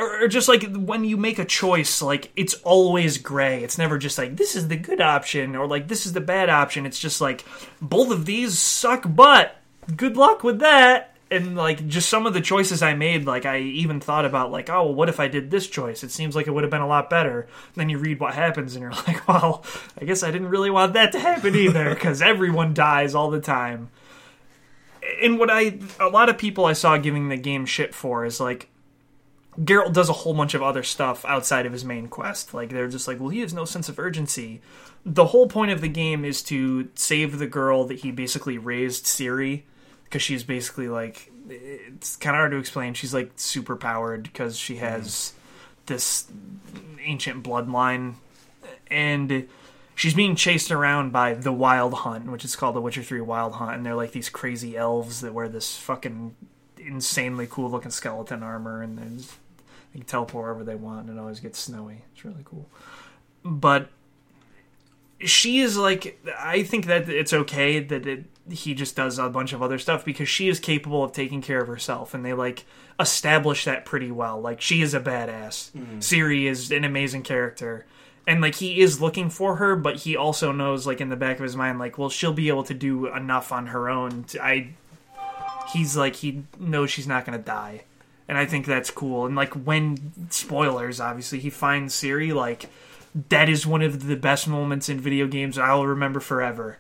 or, or just like when you make a choice, like it's always gray. It's never just like this is the good option or like this is the bad option. It's just like both of these suck butt. Good luck with that. And like just some of the choices I made, like I even thought about like, oh, well, what if I did this choice? It seems like it would have been a lot better. then you read what happens, and you're like, well, I guess I didn't really want that to happen either, because everyone dies all the time and what I a lot of people I saw giving the game shit for is like Geralt does a whole bunch of other stuff outside of his main quest. Like they're just like, well, he has no sense of urgency. The whole point of the game is to save the girl that he basically raised, Ciri, because she's basically like it's kind of hard to explain. She's like super powered because she mm-hmm. has this ancient bloodline, and she's being chased around by the Wild Hunt, which is called the Witcher Three Wild Hunt, and they're like these crazy elves that wear this fucking insanely cool looking skeleton armor, and then they can teleport wherever they want, and it always gets snowy. It's really cool, but she is like I think that it's okay that it, he just does a bunch of other stuff because she is capable of taking care of herself, and they like establish that pretty well. Like she is a badass. Mm-hmm. Ciri is an amazing character. And like he is looking for her, but he also knows, like in the back of his mind, like, well, she'll be able to do enough on her own. To, I, he's like he knows she's not gonna die, and I think that's cool. And like when spoilers, obviously, he finds Ciri, like that is one of the best moments in video games I'll remember forever.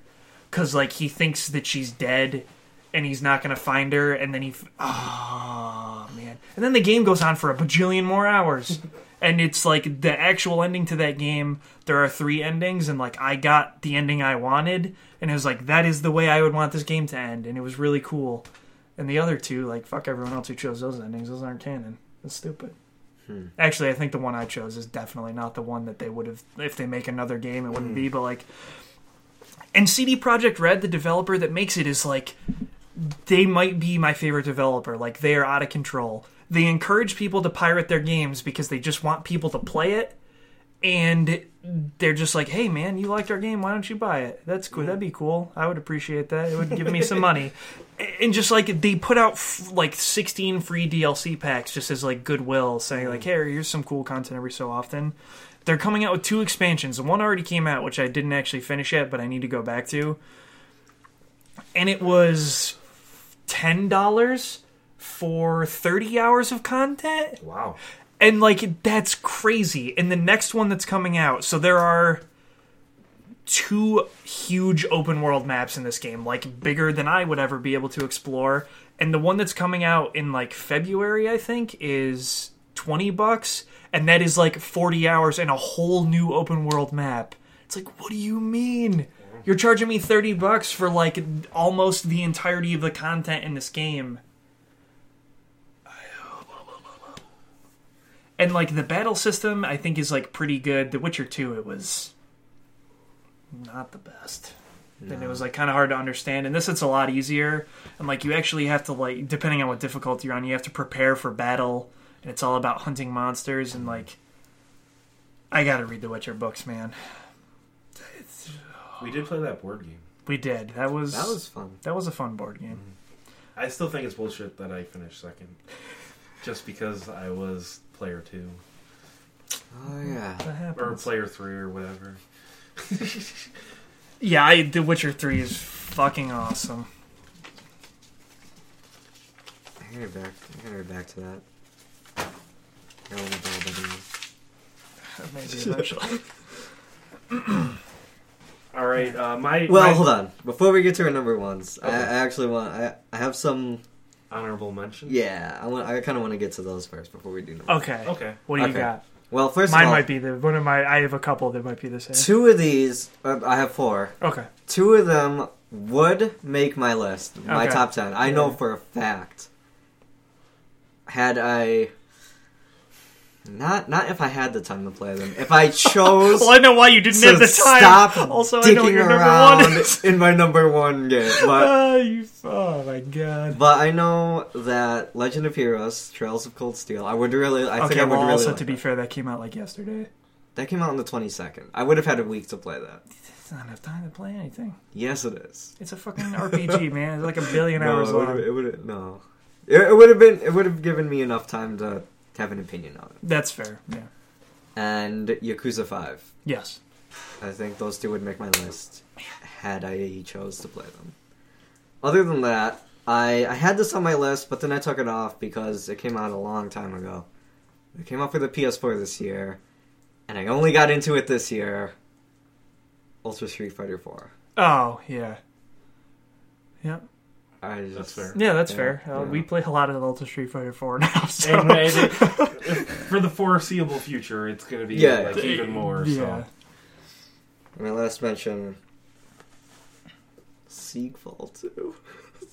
Cause like he thinks that she's dead, and he's not gonna find her, and then he, oh man, and then the game goes on for a bajillion more hours. and it's like the actual ending to that game there are three endings and like i got the ending i wanted and it was like that is the way i would want this game to end and it was really cool. And the other two like fuck everyone else who chose those endings those aren't canon. That's stupid. Hmm. Actually i think the one i chose is definitely not the one that they would have if they make another game it wouldn't be hmm. but like and CD Projekt Red the developer that makes it is like they might be my favorite developer. Like they are out of control. They encourage people to pirate their games because they just want people to play it. And they're just like, "Hey, man, you liked our game. Why don't you buy it? That's cool. That'd be cool. I would appreciate that. It would give me some money." And just like they put out f- like 16 free DLC packs just as like goodwill, saying like, mm. "Hey, here's some cool content every so often." They're coming out with two expansions. One already came out, which I didn't actually finish yet, but I need to go back to. And it was ten dollars for thirty hours of content, Wow. and like that's crazy. And the next one that's coming out, so there are two huge open world maps in this game, like bigger than I would ever be able to explore. And the one that's coming out in like February, I think, is twenty bucks, and that is like forty hours and a whole new open world map. It's like, what do you mean? You're charging me 30 bucks for like almost the entirety of the content in this game. And like the battle system I think is like pretty good. The Witcher 2 it was not the best. And it was like kind of hard to understand. And this it's a lot easier. And like you actually have to like depending on what difficulty you're on, you have to prepare for battle. And it's all about hunting monsters and like I got to read the Witcher books, man. We did play that board game. We did. That was That was fun. that was a fun board game. Mm-hmm. I still think it's bullshit that I finished second, just because I was player two Oh yeah. That or player three or whatever. Yeah, I, The Witcher Three is fucking awesome. I gotta back. I gotta back to that. I don't know what that is. Maybe eventually. All right, uh, my Well, my hold on. Before we get to our number ones, I, Okay. I actually want. I, I have some. honorable mention. Yeah, I want. I kind of want to get to those first before we do. Number. okay. Okay. What do you Okay. got? Well, first Mine of all, might be the one of my. I have a couple that might be the same. two of these. Uh, I have four. Okay. Two of them would make my list, my Okay. top ten. I know for a fact. Had I Not not if I had the time to play them. If I chose Well, I know why you didn't have the time. stop also, I know your number around one is. in my number one game, but Ah, you, oh my god. but I know that Legend of Heroes: Trails of Cold Steel. I would really. I think I would well, really. also like to be that. fair, that came out like yesterday. that came out on the twenty second. I would have had a week to play that. It's not enough time to play anything. Yes, it is. It's a fucking RPG, man. It's like a billion No, hours it long. It would. No, it, it would have been. It would have given me enough time to have an opinion on it. That's fair. Yeah. And Yakuza Five. Yes. I think those two would make my list had I chose to play them. Other than that, I I had this on my list, but then I took it off because it came out a long time ago. It came out for the PS4 this year, and I only got into it this year. Ultra Street Fighter 4. Oh yeah. Yeah. I just, That's fair. Yeah, that's Yeah, fair. Uh. We play a lot of Ultra Street Fighter 4 now. So. And, and it, for the foreseeable future, it's going to be Yeah. like even more. Yeah. So. My last mention. Seagfall 2.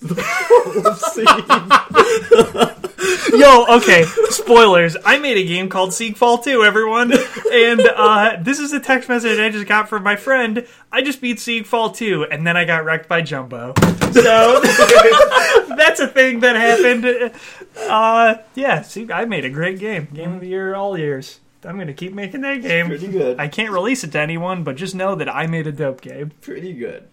Yo, okay, spoilers. I made a game called Seagfall 2, everyone. And uh, this is a text message I just got from my friend. I just beat Seagfall 2, and then I got wrecked by Jumbo. So that's a thing that happened. Uh, yeah, see, I made a great game. Game of the year all years. I'm going to keep making that game. Pretty good. I can't release it to anyone, but just know that I made a dope game. Pretty good.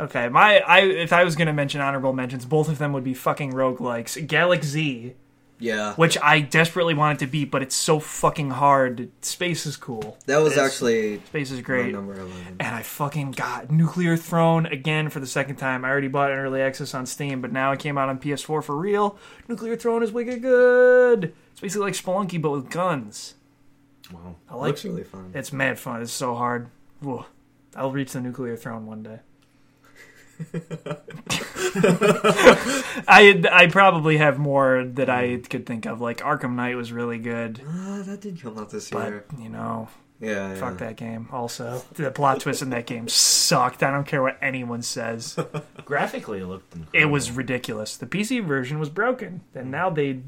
Okay, my I if I was gonna mention honorable mentions, both of them would be fucking roguelikes. Galak-Z, Yeah. which I desperately wanted to beat, but it's so fucking hard. Space is cool. That was It's- actually Space is great. number 11. And I fucking got Nuclear Throne again for the second time. I already bought in early access on Steam, but now it came out on PS4 for real. Nuclear Throne is wicked good. It's basically like Spelunky, but with guns. Wow. I like Looks really fun. It's mad fun. It's so hard. Whoa. I'll reach the nuclear throne one day. I I probably have more that I could think of. Like Arkham Knight was really good, Ah, that did come out this but year. you know, Yeah, yeah. fuck that game. Also, the plot twist in that game sucked. I don't care what anyone says. Graphically, it looked incredible. It was ridiculous. The PC version was broken, and now they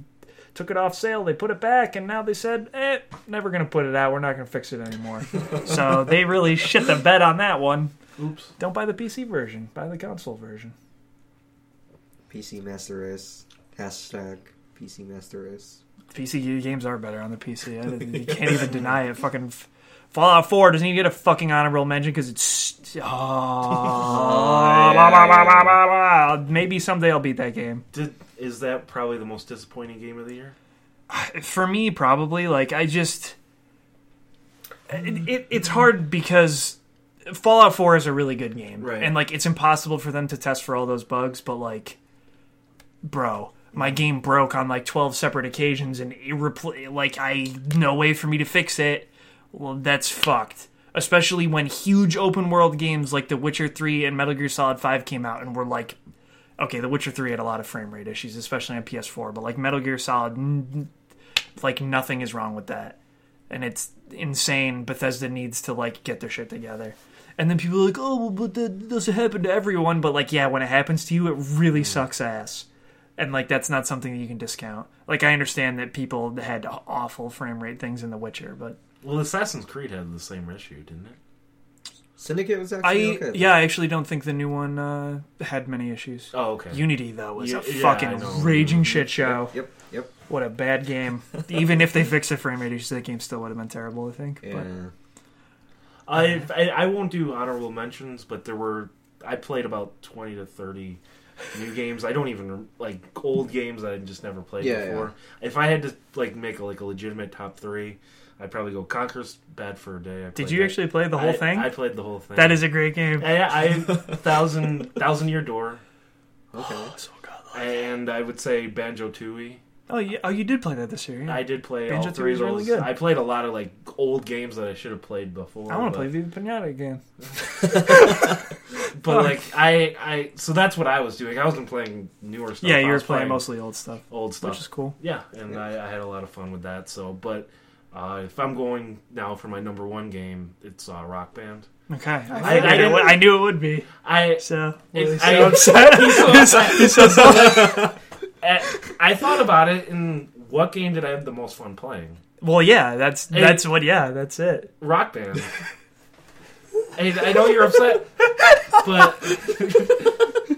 took it off sale. They put it back, and now they said, "Eh, never gonna put it out. We're not gonna fix it anymore." so they really shit the bed on that one. Oops. Don't buy the PC version. Buy the console version. PC Master Race. Hashtag PC Master Race. PC games are better on the PC. I, you can't even deny it. Fucking Fallout 4 doesn't even get a fucking honorable mention because it's. Oh, blah, blah, blah, blah, blah, blah. Maybe someday I'll beat that game. Did, is that probably the most disappointing game of the year? For me, probably. Like, I just. It, it, it's hard because Fallout 4 is a really good game. Right. And, like, it's impossible for them to test for all those bugs, but, like, bro, my game broke on, like, 12 separate occasions, and it repl- like, I. No way for me to fix it. Well, that's fucked. Especially when huge open world games like The Witcher 3 and Metal Gear Solid 5 came out and were like. Okay, The Witcher 3 had a lot of frame rate issues, especially on PS4, but, like, Metal Gear Solid. n- like nothing is wrong with that and it's insane bethesda needs to like get their shit together and then people are like oh well, but that doesn't happen to everyone but like yeah when it happens to you it really sucks ass and like that's not something that you can discount like i understand that people had awful frame rate things in the witcher but Well, Assassin's Creed had the same issue, didn't it? Syndicate was i actually okay. yeah i actually don't think the new one uh, had many issues Oh, okay. unity though was Yeah, a yeah, fucking know. raging shit show Yep, yep. what a bad game even if they fixed the frame rate issues that game still would have been terrible i think Yeah. but I, I I won't do honorable mentions, but there were I played about twenty to thirty new games. I don't even like old games that I just never played Yeah, before. If I had to like make a, like a legitimate top three, I'd probably go Conquer's Bad for a Day. I did you that. actually play the whole I- thing I played the whole thing. that is a great game I, I thousand thousand year door, Okay. Oh, so good. and I would say Banjo Tooie. Oh, yeah. Oh, you did play that this year. Yeah. I did play all Banjo-Tooie three of is really good. I played a lot of like old games that I should have played before. I want to but- play the Pinata again. But like I, I, so that's what I was doing. I wasn't playing newer stuff. yeah, you were was playing mostly old stuff, old stuff. which is cool. Yeah, and I, I had a lot of fun with that. So, but uh, if I'm going now for my number one game, it's uh, Rock Band. Okay, I, I- figured I it would- didn't- I knew it would be. I, So, It's- so I- upset. He's so- he's so- I, I thought about it, and What game did I have the most fun playing? Well, yeah, that's Hey. that's what. Yeah, that's it. Rock Band. hey, I know you're upset, but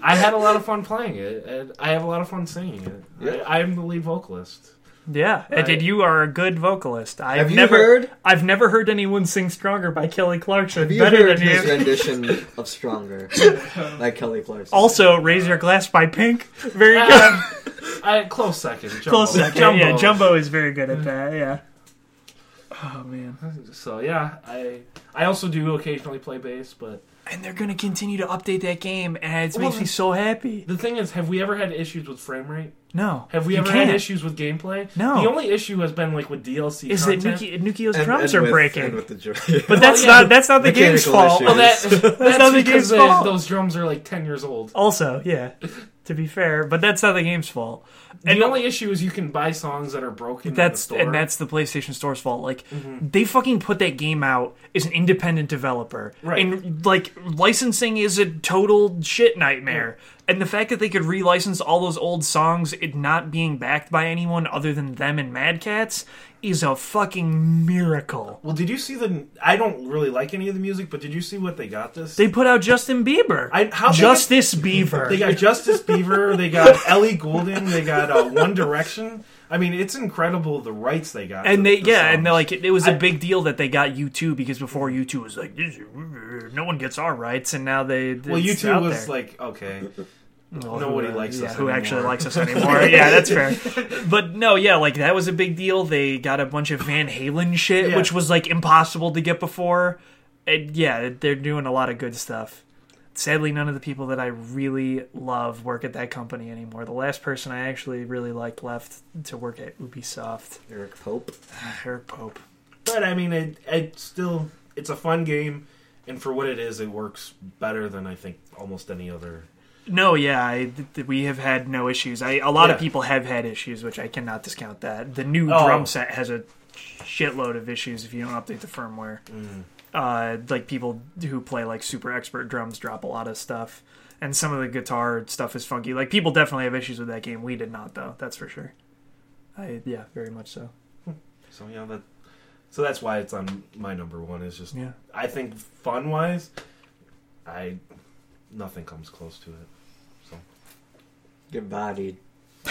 I had a lot of fun playing it, and I have a lot of fun singing it. Yeah. I, I am the lead vocalist. Yeah, and Right. did you are a good vocalist. I've Have you never heard? I've never heard anyone sing "Stronger" by Kelly Clarkson Have you better heard than his you. rendition of "Stronger" by Kelly Clarkson? Also, "Raise Your Glass" by Pink, very good. Ah, I close second. Jumbo. Close second. Jumbo. Yeah, Jumbo is very good at that. Yeah. Oh man. So yeah, I I also do occasionally play bass, but And they're gonna continue to update that game, and it Well, makes me so happy. the thing is, have we ever had issues with frame rate? No. Have we you ever can't. had issues with gameplay? No. The only issue has been like with DLC Is that content. Nuki, Nukio's And- drums and are with- breaking? and with the joy. but that's yeah, not that's not the game's mechanical fault. issues. Well, that, that's, not the because game's they- fault. those drums are like ten years old. Also, yeah. To be fair, but that's not the game's fault. And The only issue is you can buy songs that are broken. that's in the store. and that's the PlayStation Store's fault. Like Mm-hmm. they fucking put that game out as an independent developer, Right. and like licensing is a total shit nightmare. And the fact that they could relicense all those old songs, it not being backed by anyone other than them and Mad Catz, is a fucking miracle. Well, did you see the? I don't really like any of the music, but did you see what they got this? They put out Justin Bieber, I- how they Justice Bieber. They got Justice Beaver. They got Ellie Goulding. They got uh, One Direction. I mean, it's incredible the rights they got. and to they the yeah, and songs. they're like it, it was a big deal that they got U two because before U two was like no one gets our rights, and now they well, YouTube out was there. like okay. Well, nobody who, uh, likes yeah, us who actually likes us anymore. yeah, that's fair. But no, yeah, like that was a big deal. They got a bunch of Van Halen shit, Yeah. which was like impossible to get before. And yeah, they're doing a lot of good stuff. Sadly, none of the people that I really love work at that company anymore. The last person I actually really liked left to work at Ubisoft, Eric Pope. Eric Pope. But I mean, it, it still it's a fun game, and for what it is, it works better than I think almost any other. No, yeah, I, th- we have had no issues. I, a lot of people have had issues, which I cannot discount. That the new Oh. drum set has a shitload of issues if you don't update the firmware. Mm. Uh, like people who play like super expert drums drop a lot of stuff, and some of the guitar stuff is funky. Like people definitely have issues with that game. We did not, though. That's for sure. I yeah, very much so. So yeah, that. So that's why it's on my number one. Is just Yeah. I think fun wise, I nothing comes close to it. Get bodied.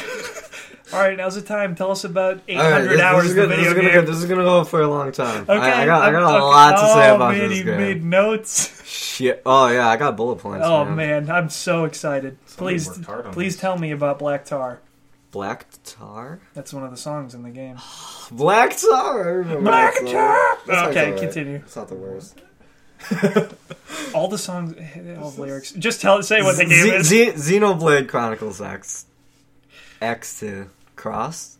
All right, now's the time. Tell us about eight All right, hundred this, hours this, is of gonna, the this, is video gonna, game. go- this is gonna go for a long time. Okay, I, I got, I got a okay. lot to say oh, about man, this you game. made notes. Shit. Oh yeah, I got bullet points. Oh man. man, I'm so excited. Somebody Please, worked hard on please this. tell me about Black Tar. Black tar. That's one of the songs in the game. Black tar. I remember Black tar. That Okay, alright. continue. It's not the worst. All the songs, eh, eh, all the lyrics. Just tell, say what the game is. Z- Xenoblade Chronicles X. X to cross.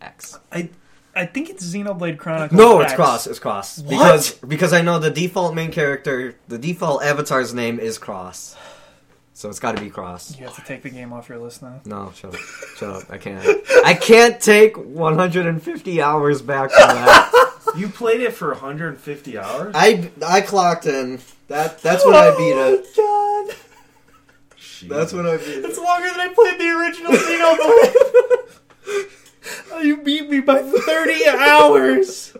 X. I, I think it's Xenoblade Chronicles. No, it's cross. It's cross. What? Because because I know the default main character, the default avatar's name is Cross. So it's got to be Cross. You have to take the game off your list now. No, shut up. Shut up. I can't. I can't take 150 hours back from that. You played it for 150 hours. I I clocked in. That that's when I beat it. Oh, God. That's when I beat it. It's longer than I played the original Xenoblade. Oh, you beat me by 30 hours.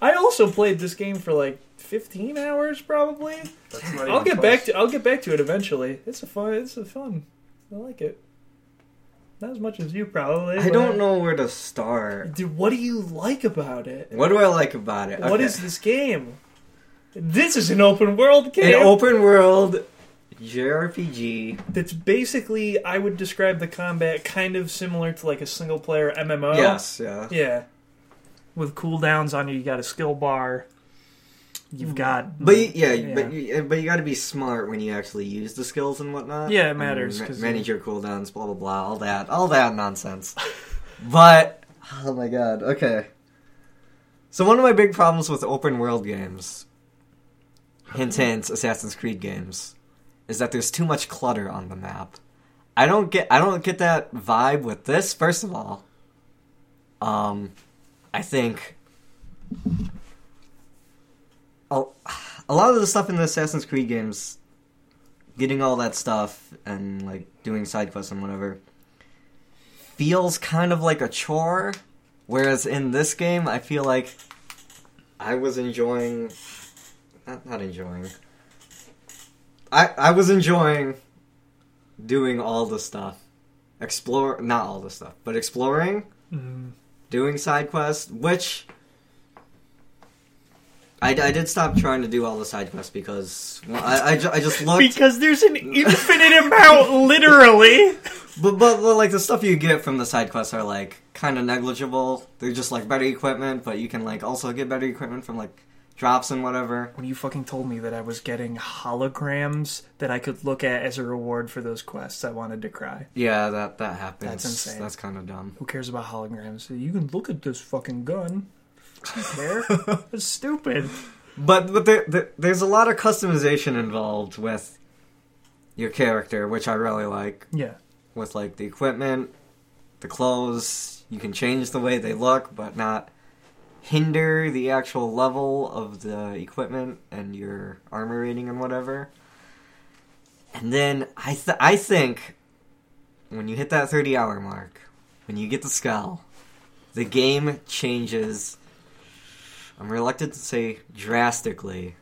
I also played this game for like 15 hours probably. That's not I'll even get close. back to I'll get back to it eventually. It's a fun it's a fun. I like it. Not as much as you probably. I but- don't know where to start. Dude, what do you like about it? What do I like about it? What Okay. is this game? This is an open world game. an open world JRPG? that's basically I would describe the combat kind of similar to like a single player MMO. Yes, yeah. Yeah. With cooldowns on you, you got a skill bar. You've got But you, yeah, Yeah. but you, but you got to be smart when you actually use the skills and whatnot. Yeah, it matters, ma- manage your cooldowns, blah blah blah, all that, all that nonsense. but oh my god, okay. So one of my big problems with open world games, hint hint, Assassin's Creed games, is that there's too much clutter on the map. I don't get I don't get that vibe with this. First of all, um, I think a, lot of the stuff in the Assassin's Creed games, getting all that stuff and like doing side quests and whatever, feels kind of like a chore. Whereas in this game, I feel like I was enjoying. Not, not enjoying. I, I was enjoying doing all the stuff. Explore. Not all the stuff, but exploring, Mm. doing side quests, which. I, I did stop trying to do all the side quests because well, I, I, ju- I just looked. Because there's an infinite amount, literally. But, but but like the stuff you get from the side quests are like kind of negligible. They're just like better equipment, but you can like also get better equipment from like drops and whatever. When you fucking told me that I was getting holograms that I could look at as a reward for those quests, I wanted to cry. Yeah, that that happens. That's insane. That's kind of dumb. Who cares about holograms? You can look at this fucking gun. Care. It's stupid. But but there, there, there's a lot of customization involved with your character, which I really like. Yeah. With like the equipment, the clothes, you can change the way they look, but not hinder the actual level of the equipment and your armor rating and whatever. And then I th- I think when you hit that 30 hour mark, when you get the Skell, the game changes. I'm reluctant to say drastically.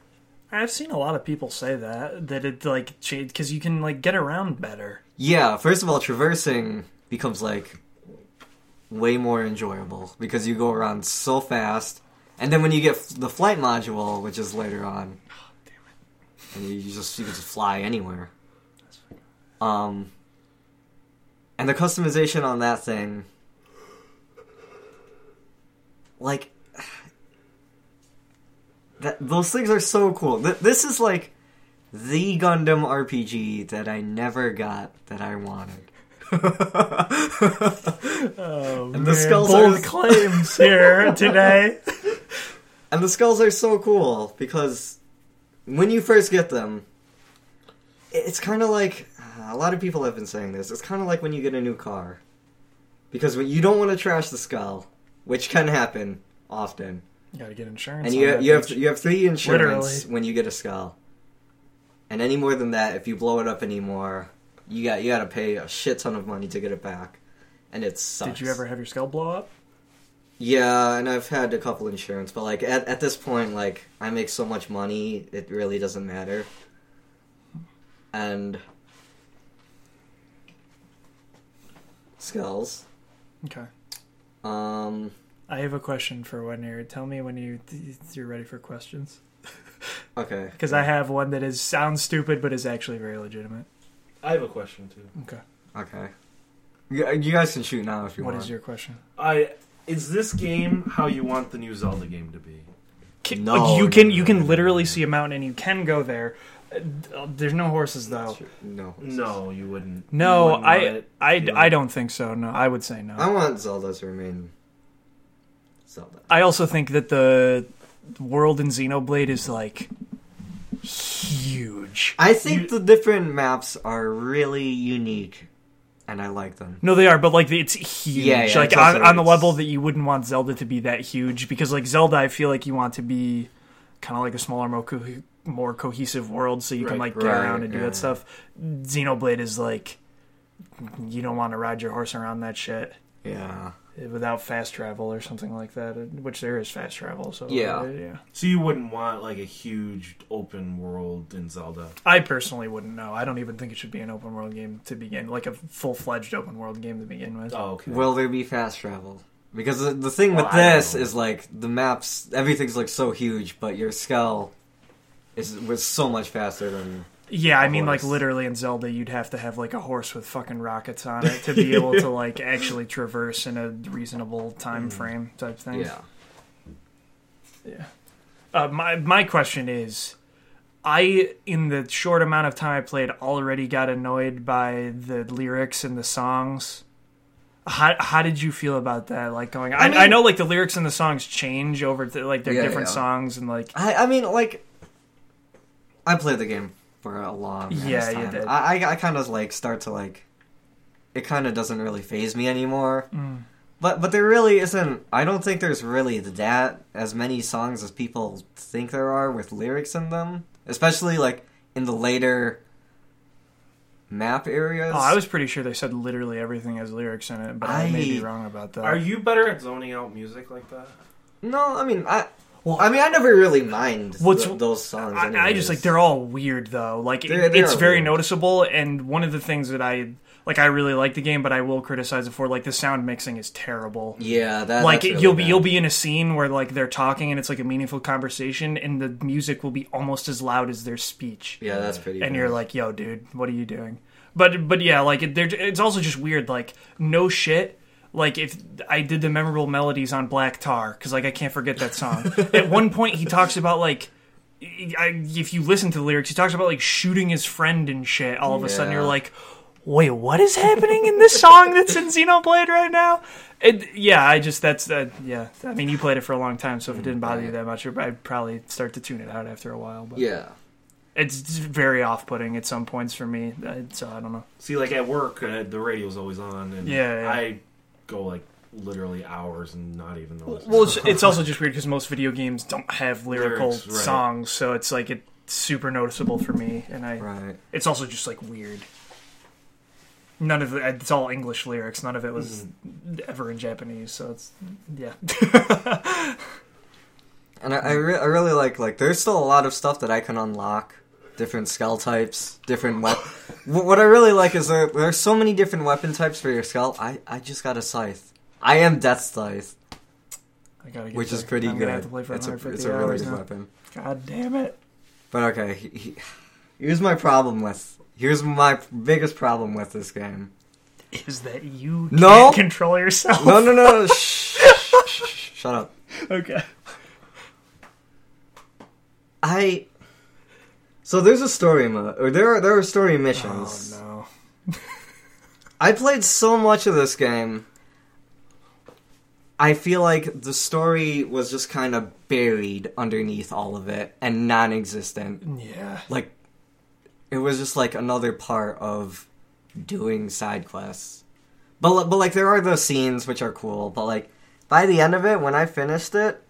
I've seen a lot of people say that that it like changed because you can like get around better. Yeah, first of all, traversing becomes like way more enjoyable because you go around so fast. And then when you get the flight module, which is later on, and you just you can just fly anywhere. Um, and the customization on that thing, like, that those things are so cool. Th- this is like the Gundam RPG that I never got that I wanted. Oh, And the oh, Skells bold are- claims here today. And the Skells are so cool because when you first get them, it's kind of like a lot of people have been saying this. It's kind of like when you get a new car, because when you don't want to trash the Skell, which can happen often, You gotta get insurance. and you that you have you have three insurance Literally. when you get a Skell, and any more than that, if you blow it up anymore, you got you got to pay a shit ton of money to get it back, and it sucks. Did you ever have your Skell blow up? Yeah, and I've had a couple insurance, but like at, at this point, like I make so much money, it really doesn't matter. And Skells. Okay. Um. I have a question for when you're. Tell me when you you're ready for questions. Okay. Because I have one that is sounds stupid but is actually very legitimate. I have a question too. Okay. Okay. You, you guys can shoot now if you What want. is your question? I is this game how you want the new Zelda game to be? Can, No, you can no, you no, can no, literally no. see a mountain and you can go there. Uh, There's no horses though. No. No, you wouldn't. You No, wouldn't I it I, to- I don't think so. No, I would say no. I want Zelda to remain Zelda. I also think that the world in Xenoblade is like huge. I think You- the different maps are really unique, and I like them. No, they are, but like it's huge. Yeah, yeah, like it's on, also- on the level that you wouldn't want Zelda to be that huge because like Zelda, I feel like you want to be kind of like a smaller, more co- more cohesive world, so you can Right. like get Right, around and do yeah. that stuff. Xenoblade is like you don't want to ride your horse around that shit Yeah. Without fast travel or something like that. Which there is fast travel, so Yeah. uh, yeah. So you wouldn't want like a huge open world in Zelda. I personally wouldn't know. I don't even think it should be an open world game to begin, like a full fledged open world game to begin with. Oh, okay. Will there be fast travel? Because the, the thing with Well, I this is like the maps, everything's like so huge, but your Skell is was so much faster than. Yeah, I mean, like literally in Zelda, you'd have to have like a horse with fucking rockets on it to be able to like actually traverse in a reasonable time frame type thing. Yeah. yeah. Uh, my my question is, I in the short amount of time I played already got annoyed by the lyrics and the songs. How how did you feel about that? Like going, I, I, mean- know like the lyrics and the songs change over to, like they're Yeah, different yeah. songs and like I I mean like, I played the game for a long ass Yeah, you did. I I, I kind of like start to like, it kind of doesn't really phase me anymore. Mm. But but there really isn't. I don't think there's really that as many songs as people think there are with lyrics in them. Especially like in the later map areas. Oh, I was pretty sure they said literally everything has lyrics in it, but I, may be wrong about that. Are you better at zoning out music like that? no, I mean, I. Well- I mean, I never really mind What's- th- those songs. I, I just like they're all weird though. Like it- They're- they it's very weird. noticeable, and one of the things that I like, I really like the game, but I will criticize it for like the sound mixing is terrible. Yeah, that, like really you'll be bad. you'll be in a scene where like they're talking and it's like a meaningful conversation, and the music will be almost as loud as their speech. Yeah, that's pretty. and you're like, "Yo, dude, what are you doing?" But but yeah, like it, it's also just weird. Like no shit. Like if I did the memorable melodies on Black Tar because like I can't forget that song. At one point, he talks about like. I, if you listen to the lyrics, he talks about like shooting his friend and shit. All of a sudden, you're like, "Wait, what is happening in this song that's in Xenoblade right now?" It, yeah, I just that's that. Yeah, I mean, you played it for a long time, so if it didn't bother you that much, I'd probably start to tune it out after a while. But Yeah. it's very off-putting at some points for me. So I don't know. See, like at work, uh, the radio's always on, and Yeah, yeah. I go like literally hours and not even notice. Well, it's, it's also just weird because most video games don't have lyrical Lyrics, right. songs, so it's like it's super noticeable for me, and I. Right. It's also just like weird. None of it. It's all English lyrics. None of it was mm-hmm. ever in Japanese, so it's yeah. And I, I, re- I really like like there's still a lot of stuff that I can unlock, different Skell types, different weapon. what I really like is there there's so many different weapon types for your Skell. I I just got a scythe. I am Death Scythe, I gotta get which is pretty I'm good. Have to play for it's a 150 it's a really good now. weapon. God damn it! But okay, he, he, here's my problem with here's my biggest problem with this game. Is that you No. can't control yourself? No no no, shh, shh, shh, shut up. Okay. I. So there's a story mode, or there are there are story oh, missions. Oh no! I played so much of this game. I feel like the story was just kind of buried underneath all of it and non-existent. Yeah. Like it was just like another part of doing side quests. But but like there are those scenes which are cool, but like by the end of it when I finished it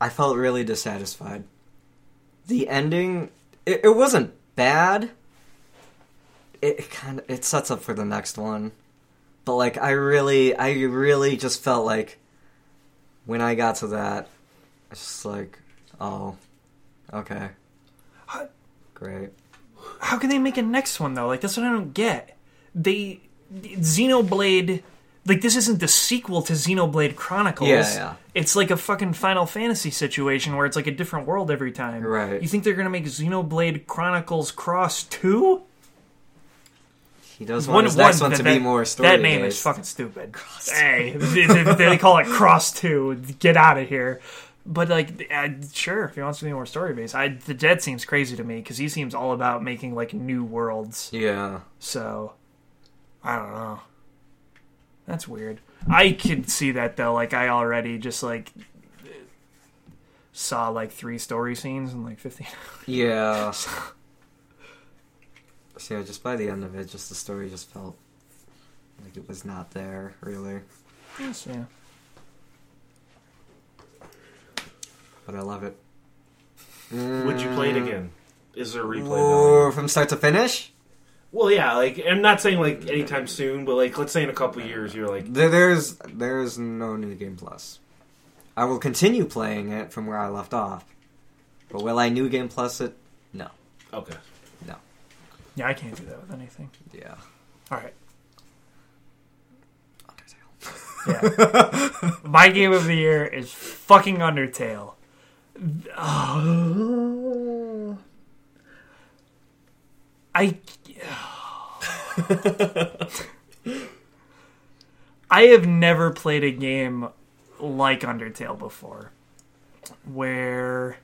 I felt really dissatisfied. The ending it, it wasn't bad. It, it kind of it sets up for the next one. But like I really I really just felt like when I got to that it's just like oh okay. Great. How can they make a next one though? Like that's what I don't get. They Xenoblade like this isn't the sequel to Xenoblade Chronicles. Yeah, yeah. It's like a fucking Final Fantasy situation where it's like a different world every time. Right. You think they're gonna make Xenoblade Chronicles Cross Two? He does want his next one to be more story based. That name is fucking stupid. Hey, they, they- they call it Cross Two. Get out of here. But like, uh, sure, if he wants to be more story based, I the Dead seems crazy to me because he seems all about making like new worlds. Yeah. So, I don't know. That's weird. I could see that though. Like, I already just like saw like three story scenes in like fifteen. Yeah. so yeah, just by the end of it, just the story just felt like it was not there, really. yes, yeah. But I love it. Would you play it mm. again? Is there a replay Or value? from start to finish? Well, yeah. Like I'm not saying like anytime soon, but like let's say in a couple years, you're like, There, there's there's no new game plus. I will continue playing it from where I left off. But will I new game plus it? No. okay. No. Yeah, I can't do that with anything. Yeah. All right. Undertale. Yeah. My game of the year is fucking Undertale. Oh. I I have never played a game like Undertale before where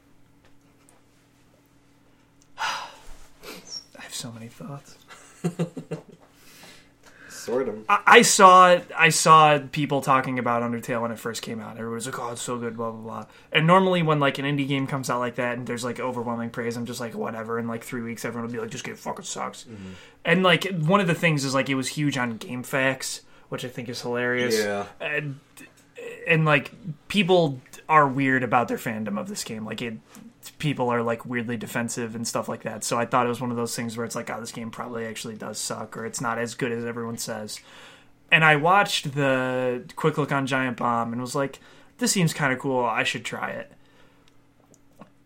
I have so many thoughts. Sort of. I, I saw I saw people talking about Undertale when it first came out. Everybody was like, "Oh, it's so good," blah blah blah. And normally, when like an indie game comes out like that, and there's like overwhelming praise, I'm just like, whatever. In like three weeks, everyone will be like, "Just get fucking sucks." Mm-hmm. And like one of the things is like it was huge on GameFAQs, which I think is hilarious. Yeah. And and like people are weird about their fandom of this game. Like it, people are like weirdly defensive and stuff like that. So I thought it was one of those things where it's like, oh, this game probably actually does suck, or it's not as good as everyone says. And I watched the quick look on Giant Bomb and was like, this seems kind of cool. I should try it.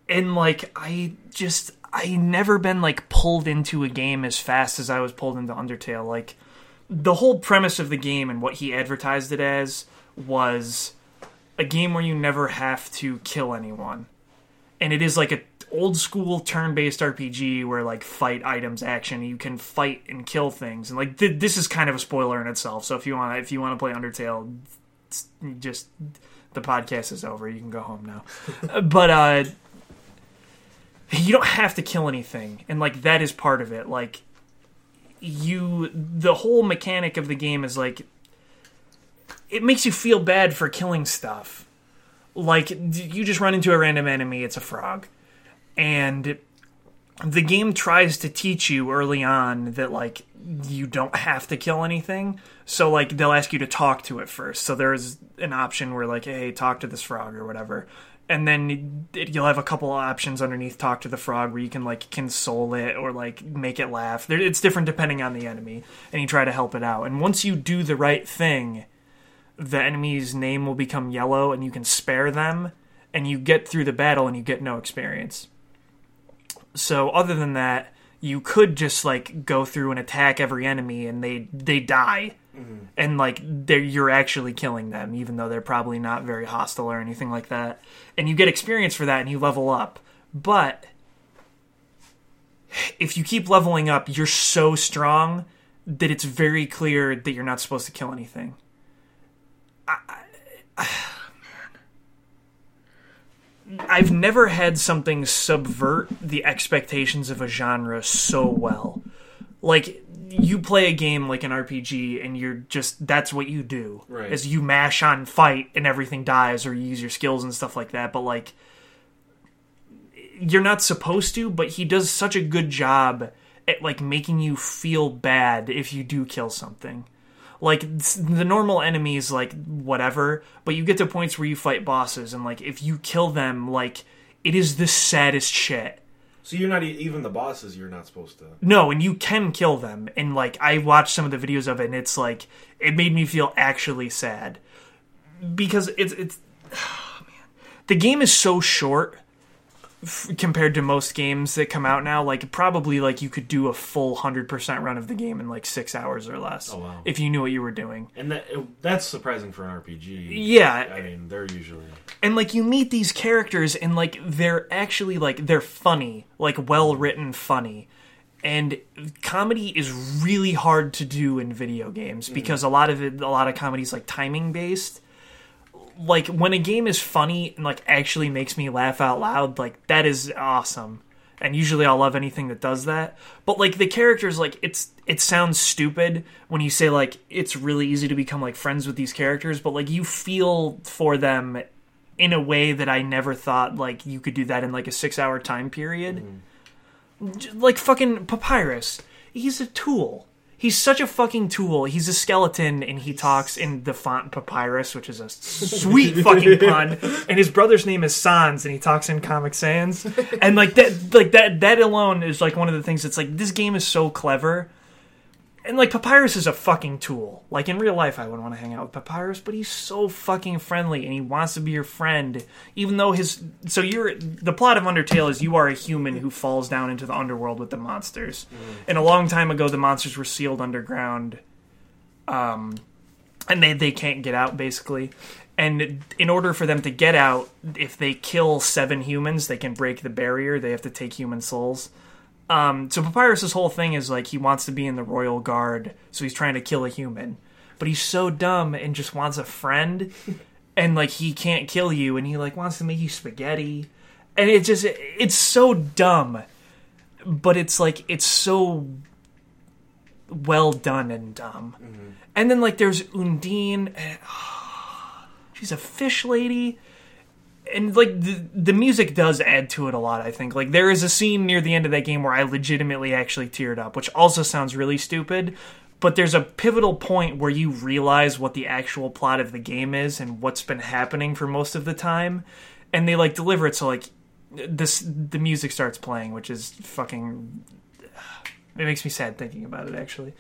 And like, I just I never been like pulled into a game as fast as I was pulled into Undertale. Like the whole premise of the game and what he advertised it as was a game where you never have to kill anyone. And it is like a old school turn-based RPG where like fight items action you can fight and kill things. And like th- this is kind of a spoiler in itself so if you want if you want to play Undertale just the podcast is over you can go home now. But uh you don't have to kill anything and like that is part of it. Like you the whole mechanic of the game is like it makes you feel bad for killing stuff like you just run into a random enemy it's a frog. And the game tries to teach you early on that like you don't have to kill anything. So like they'll ask you to talk to it first. So there's an option where like hey talk to this frog or whatever. And then it, you'll have a couple of options underneath talk to the frog where you can like console it or like make it laugh. There- it's different depending on the enemy and you try to help it out. And once you do the right thing the enemy's name will become yellow and you can spare them and you get through the battle and you get no experience. So other than that you could just like go through and attack every enemy and they they die. Mm-hmm. And like they're you're actually killing them even though they're probably not very hostile or anything like that. And you get experience for that and you level up. But if you keep leveling up you're so strong that it's very clear that you're not supposed to kill anything I've never had something subvert the expectations of a genre so well. Like you play a game like an RPG and you're just that's what you do. Right. Is you mash on fight and everything dies or you use your skills and stuff like that, but like you're not supposed to, but he does such a good job at like making you feel bad if you do kill something. Like the normal enemies, like whatever, but you get to points where you fight bosses, and like if you kill them, like it is the saddest shit. So you're not even the bosses. You're not supposed to. No, and you can kill them, and like I watched some of the videos of it, and it's like it made me feel actually sad because it's it's oh, man. the game is so short f- compared to most games that come out now. Like probably like you could do a full hundred percent run of the game in like six hours or less Oh, wow. if you knew what you were doing. And that that's surprising for an RPG. Yeah, I mean, they're usually and like you meet these characters and like they're actually like they're funny like well written funny and comedy is really hard to do in video games mm. because a lot of it a lot of comedies like timing based like when a game is funny and like actually makes me laugh out loud like that is awesome and usually I'll love anything that does that. But like the characters, like it's it sounds stupid when you say like it's really easy to become like friends with these characters, but like you feel for them in a way that I never thought like you could do that in like a six hour time period. Mm. J- Like fucking Papyrus, he's a tool. He's such a fucking tool. He's a skeleton, and he talks in the font Papyrus, which is a sweet fucking pun. And his brother's name is Sans, and he talks in Comic Sans. And like that, like that, that alone is like one of the things that's like this game is so clever. And like Papyrus is a fucking tool. Like in real life, I wouldn't want to hang out with Papyrus, but he's so fucking friendly, and he wants to be your friend, even though his. So you're the plot of Undertale is you are a human who falls down into the underworld with the monsters. And a long time ago, the monsters were sealed underground, um, and they they can't get out basically. And in order for them to get out, if they kill seven humans, they can break the barrier. They have to take human souls. Um, so Papyrus's whole thing is like he wants to be in the royal guard, so he's trying to kill a human, but he's so dumb and just wants a friend, and like he can't kill you, and he like wants to make you spaghetti, and it just it's so dumb, but it's like it's so well done and dumb. And then like there's Undyne, and, she's a fish lady and like the the music does add to it a lot i think like there is a scene near the end of that game where i legitimately actually teared up which also sounds really stupid but there's a pivotal point where you realize what the actual plot of the game is and what's been happening for most of the time and they like deliver it so like this the music starts playing, which is fucking. It makes me sad thinking about it actually.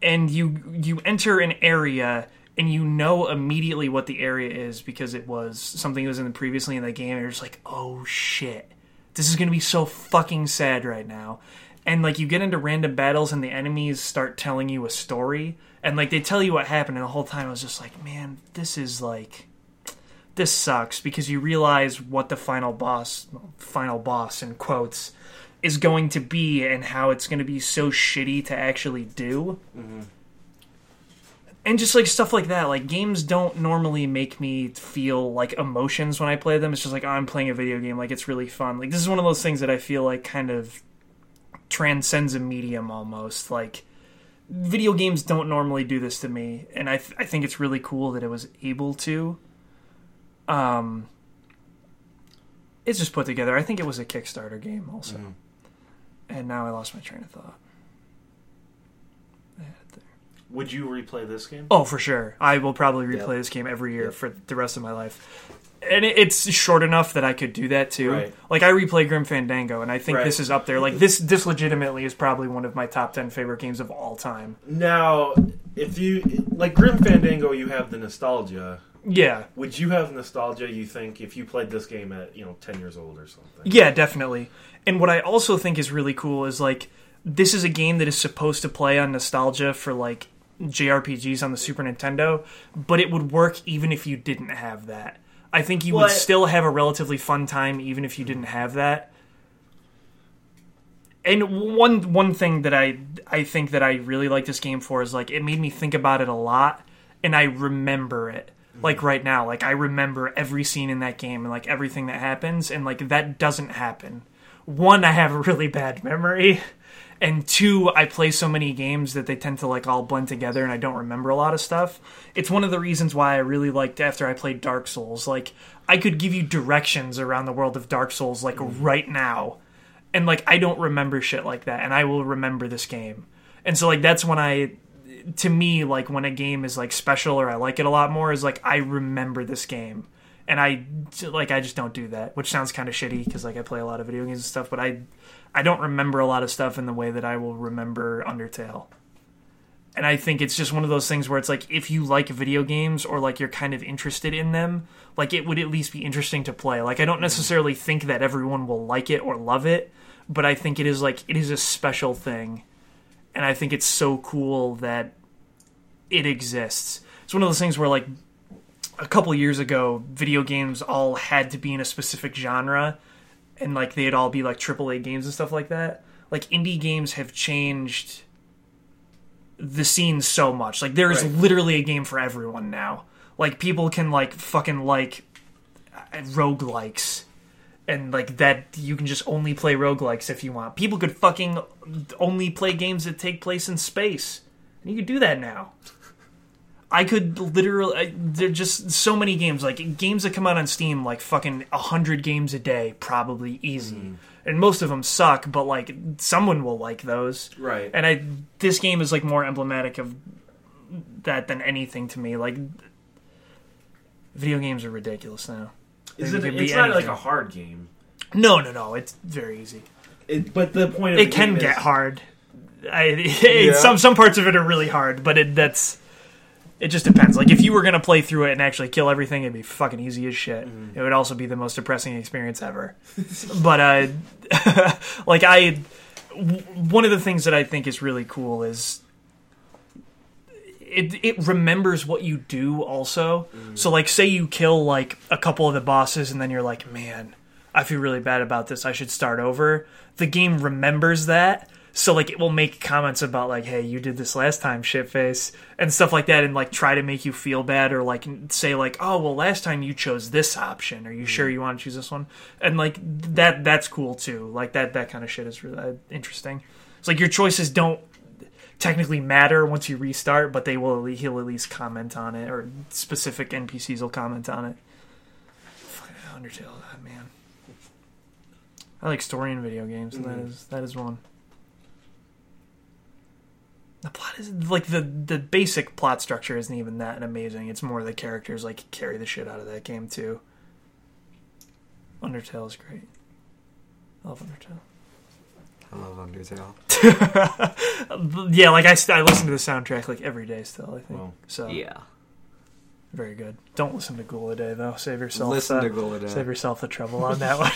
And you you enter an area and you know immediately what the area is because it was something that was in the previously in the game. And you're just like, oh shit, this is gonna be so fucking sad right now. And like you get into random battles and the enemies start telling you a story and like they tell you what happened and the whole time I was just like, man, this is like this sucks because you realize what the final boss final boss in quotes is going to be and how it's going to be so shitty to actually do mm-hmm. And just like stuff like that. Like games don't normally make me feel like emotions when i play them. It's just like oh, i'm playing a video game like it's really fun. Like this is one of those things that i feel like kind of transcends a medium almost. Like video games don't normally do this to me and i, th- I think it's really cool that it was able to. Um it's just put together. I think it was a kickstarter game also. Mhm. and now i lost my train of thought I had it there. Would you replay this game? Oh, for sure. I will probably replay Yep. this game every year Yep. for the rest of my life. And it's short enough that I could do that too. Right. Like I replay Grim Fandango, and I think Right. this is up there. Like this, this legitimately is probably one of my top ten favorite games of all time. Now, if you like Grim Fandango, you have the nostalgia. Yeah, Would you have nostalgia? You think if you played this game at you know ten years old or something? yeah, definitely. And what I also think is really cool is like this is a game that is supposed to play on nostalgia for like JRPGs on the Super Nintendo, but it would work even if you didn't have that. I think you Well, would still have a relatively fun time even if you didn't have that. And one one thing that I I think that I really like this game for is like it made me think about it a lot and I remember it. Like mm-hmm. right now, like I remember every scene in that game and like everything that happens and like that doesn't happen. One, I have a really bad memory. And two, I play so many games that they tend to like all blend together and I don't remember a lot of stuff. It's one of the reasons why I really liked after I played Dark Souls. Like I could give you directions around the world of Dark Souls like mm-hmm. right now. And like I don't remember shit like that and I will remember this game. And so like that's when I to me like when a game is like special or I like it a lot more is like I remember this game. And I like I just don't do that, which sounds kind of shitty because like I play a lot of video games and stuff, but I I don't remember a lot of stuff in the way that I will remember Undertale. And I think it's just one of those things where it's like if you like video games or like you're kind of interested in them, like it would at least be interesting to play. Like I don't mm-hmm. necessarily think that everyone will like it or love it, but I think it is like it is a special thing. And I think it's so cool that it exists. It's one of those things where like a couple years ago, video games all had to be in a specific genre and like they'd all be like AAA games and stuff like that. Like indie games have changed the scene so much. Like there is Right. literally a game for everyone now. Like people can like fucking like roguelikes and like that you can just only play roguelikes if you want. People could fucking only play games that take place in space. And you could do that now. I could literally. I, there are just so many games, like games that come out on Steam, like fucking hundred games a day, probably easy, mm-hmm. and most of them suck. But like someone will like those, Right. and I this game is like more emblematic of that than anything to me. Like video games are ridiculous now. Is It it? could be It's not like a hard game. No, no, no. It's very easy. It, but the point of It the can get is, hard. I, Yeah. Some some parts of it are really hard, but it that's it just depends. Like if you were gonna play through it and actually kill everything, it'd be fucking easy as shit. Mm-hmm. It would also be the most depressing experience ever. but uh, like I, w- one of the things that I think is really cool is. It, it remembers what you do also. So like say you kill like a couple of the bosses and then you're like, man, I feel really bad about this. I should start over. The game remembers that. So like it will make comments about like, hey, you did this last time, shitface, and stuff like that, and like try to make you feel bad or like say like, oh well, last time you chose this option. Are you sure you want to choose this one? And like that that's cool too. Like that that kind of shit is really uh, interesting. It's like your choices don't technically matter once you restart, but they will he'll at least comment on it, or specific NPCs will comment on it. Fucking Undertale, man. I like story in video games, and that Mhm. is that is one. The plot is like the the basic plot structure isn't even that amazing. It's more the characters like carry the shit out of that game too. Undertale is great. I love Undertale. I love Undertale. yeah, like I, st- I listen to the soundtrack like every day still. I think Well, so. Yeah. very good. Don't listen to Ghoul a Day though. Save yourself. Listen uh, to Golden Save yourself the trouble on that one.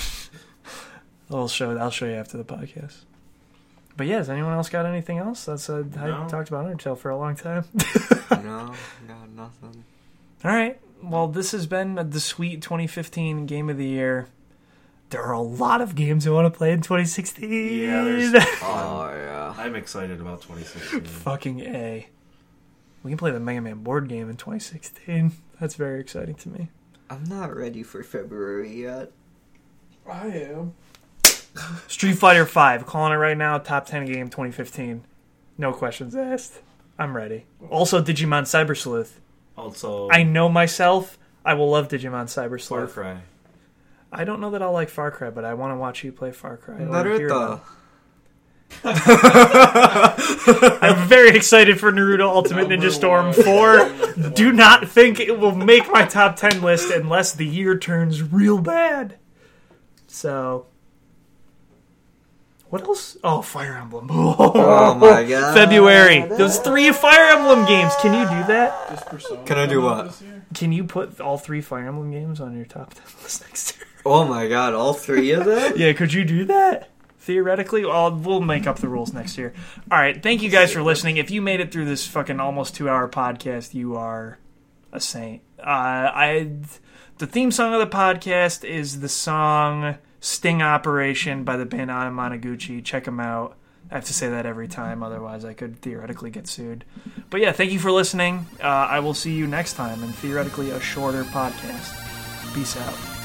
I'll show. I'll show you after the podcast. But yeah, has anyone else got anything else? That's uh, I talked about Undertale for a long time. no, got nothing. All right. Well, this has been the sweet 2015 game of the year. There are a lot of games I want to play in 2016. Yeah, there's- Oh yeah. I'm excited about 2016. fucking a. We can play the Mega Man board game in 2016. That's very exciting to me. I'm not ready for February yet. I am. Street Fighter 5, calling it right now, top 10 game 2015. No questions asked. I'm ready. Also, Digimon Cyber Sleuth. Also, I know myself. I will love Digimon Cyber Sleuth. Far Cry. I don't know that I'll like Far Cry, but I want to watch you play Far Cry. Naruto. I'm very excited for Naruto Ultimate Number Ninja Storm one. 4. Do not think it will make my top 10 list unless the year turns real bad. So. What else? Oh, Fire Emblem. Oh my god. February. Those three Fire Emblem games. Can you do that? Just Persona. Can I do come out what? this year? Can you put all three Fire Emblem games on your top 10 list next year? Oh my god, all three of them? Yeah, could you do that? Theoretically, well, we'll make up the rules next year. All right, thank you guys for listening. If you made it through this fucking almost two-hour podcast, you are a saint. Uh, I, the theme song of the podcast is the song "Sting Operation" by the band Anamanaguchi. Check them out. I have to say that every time, otherwise I could theoretically get sued. But yeah, thank you for listening. Uh, I will see you next time in theoretically a shorter podcast. Peace out.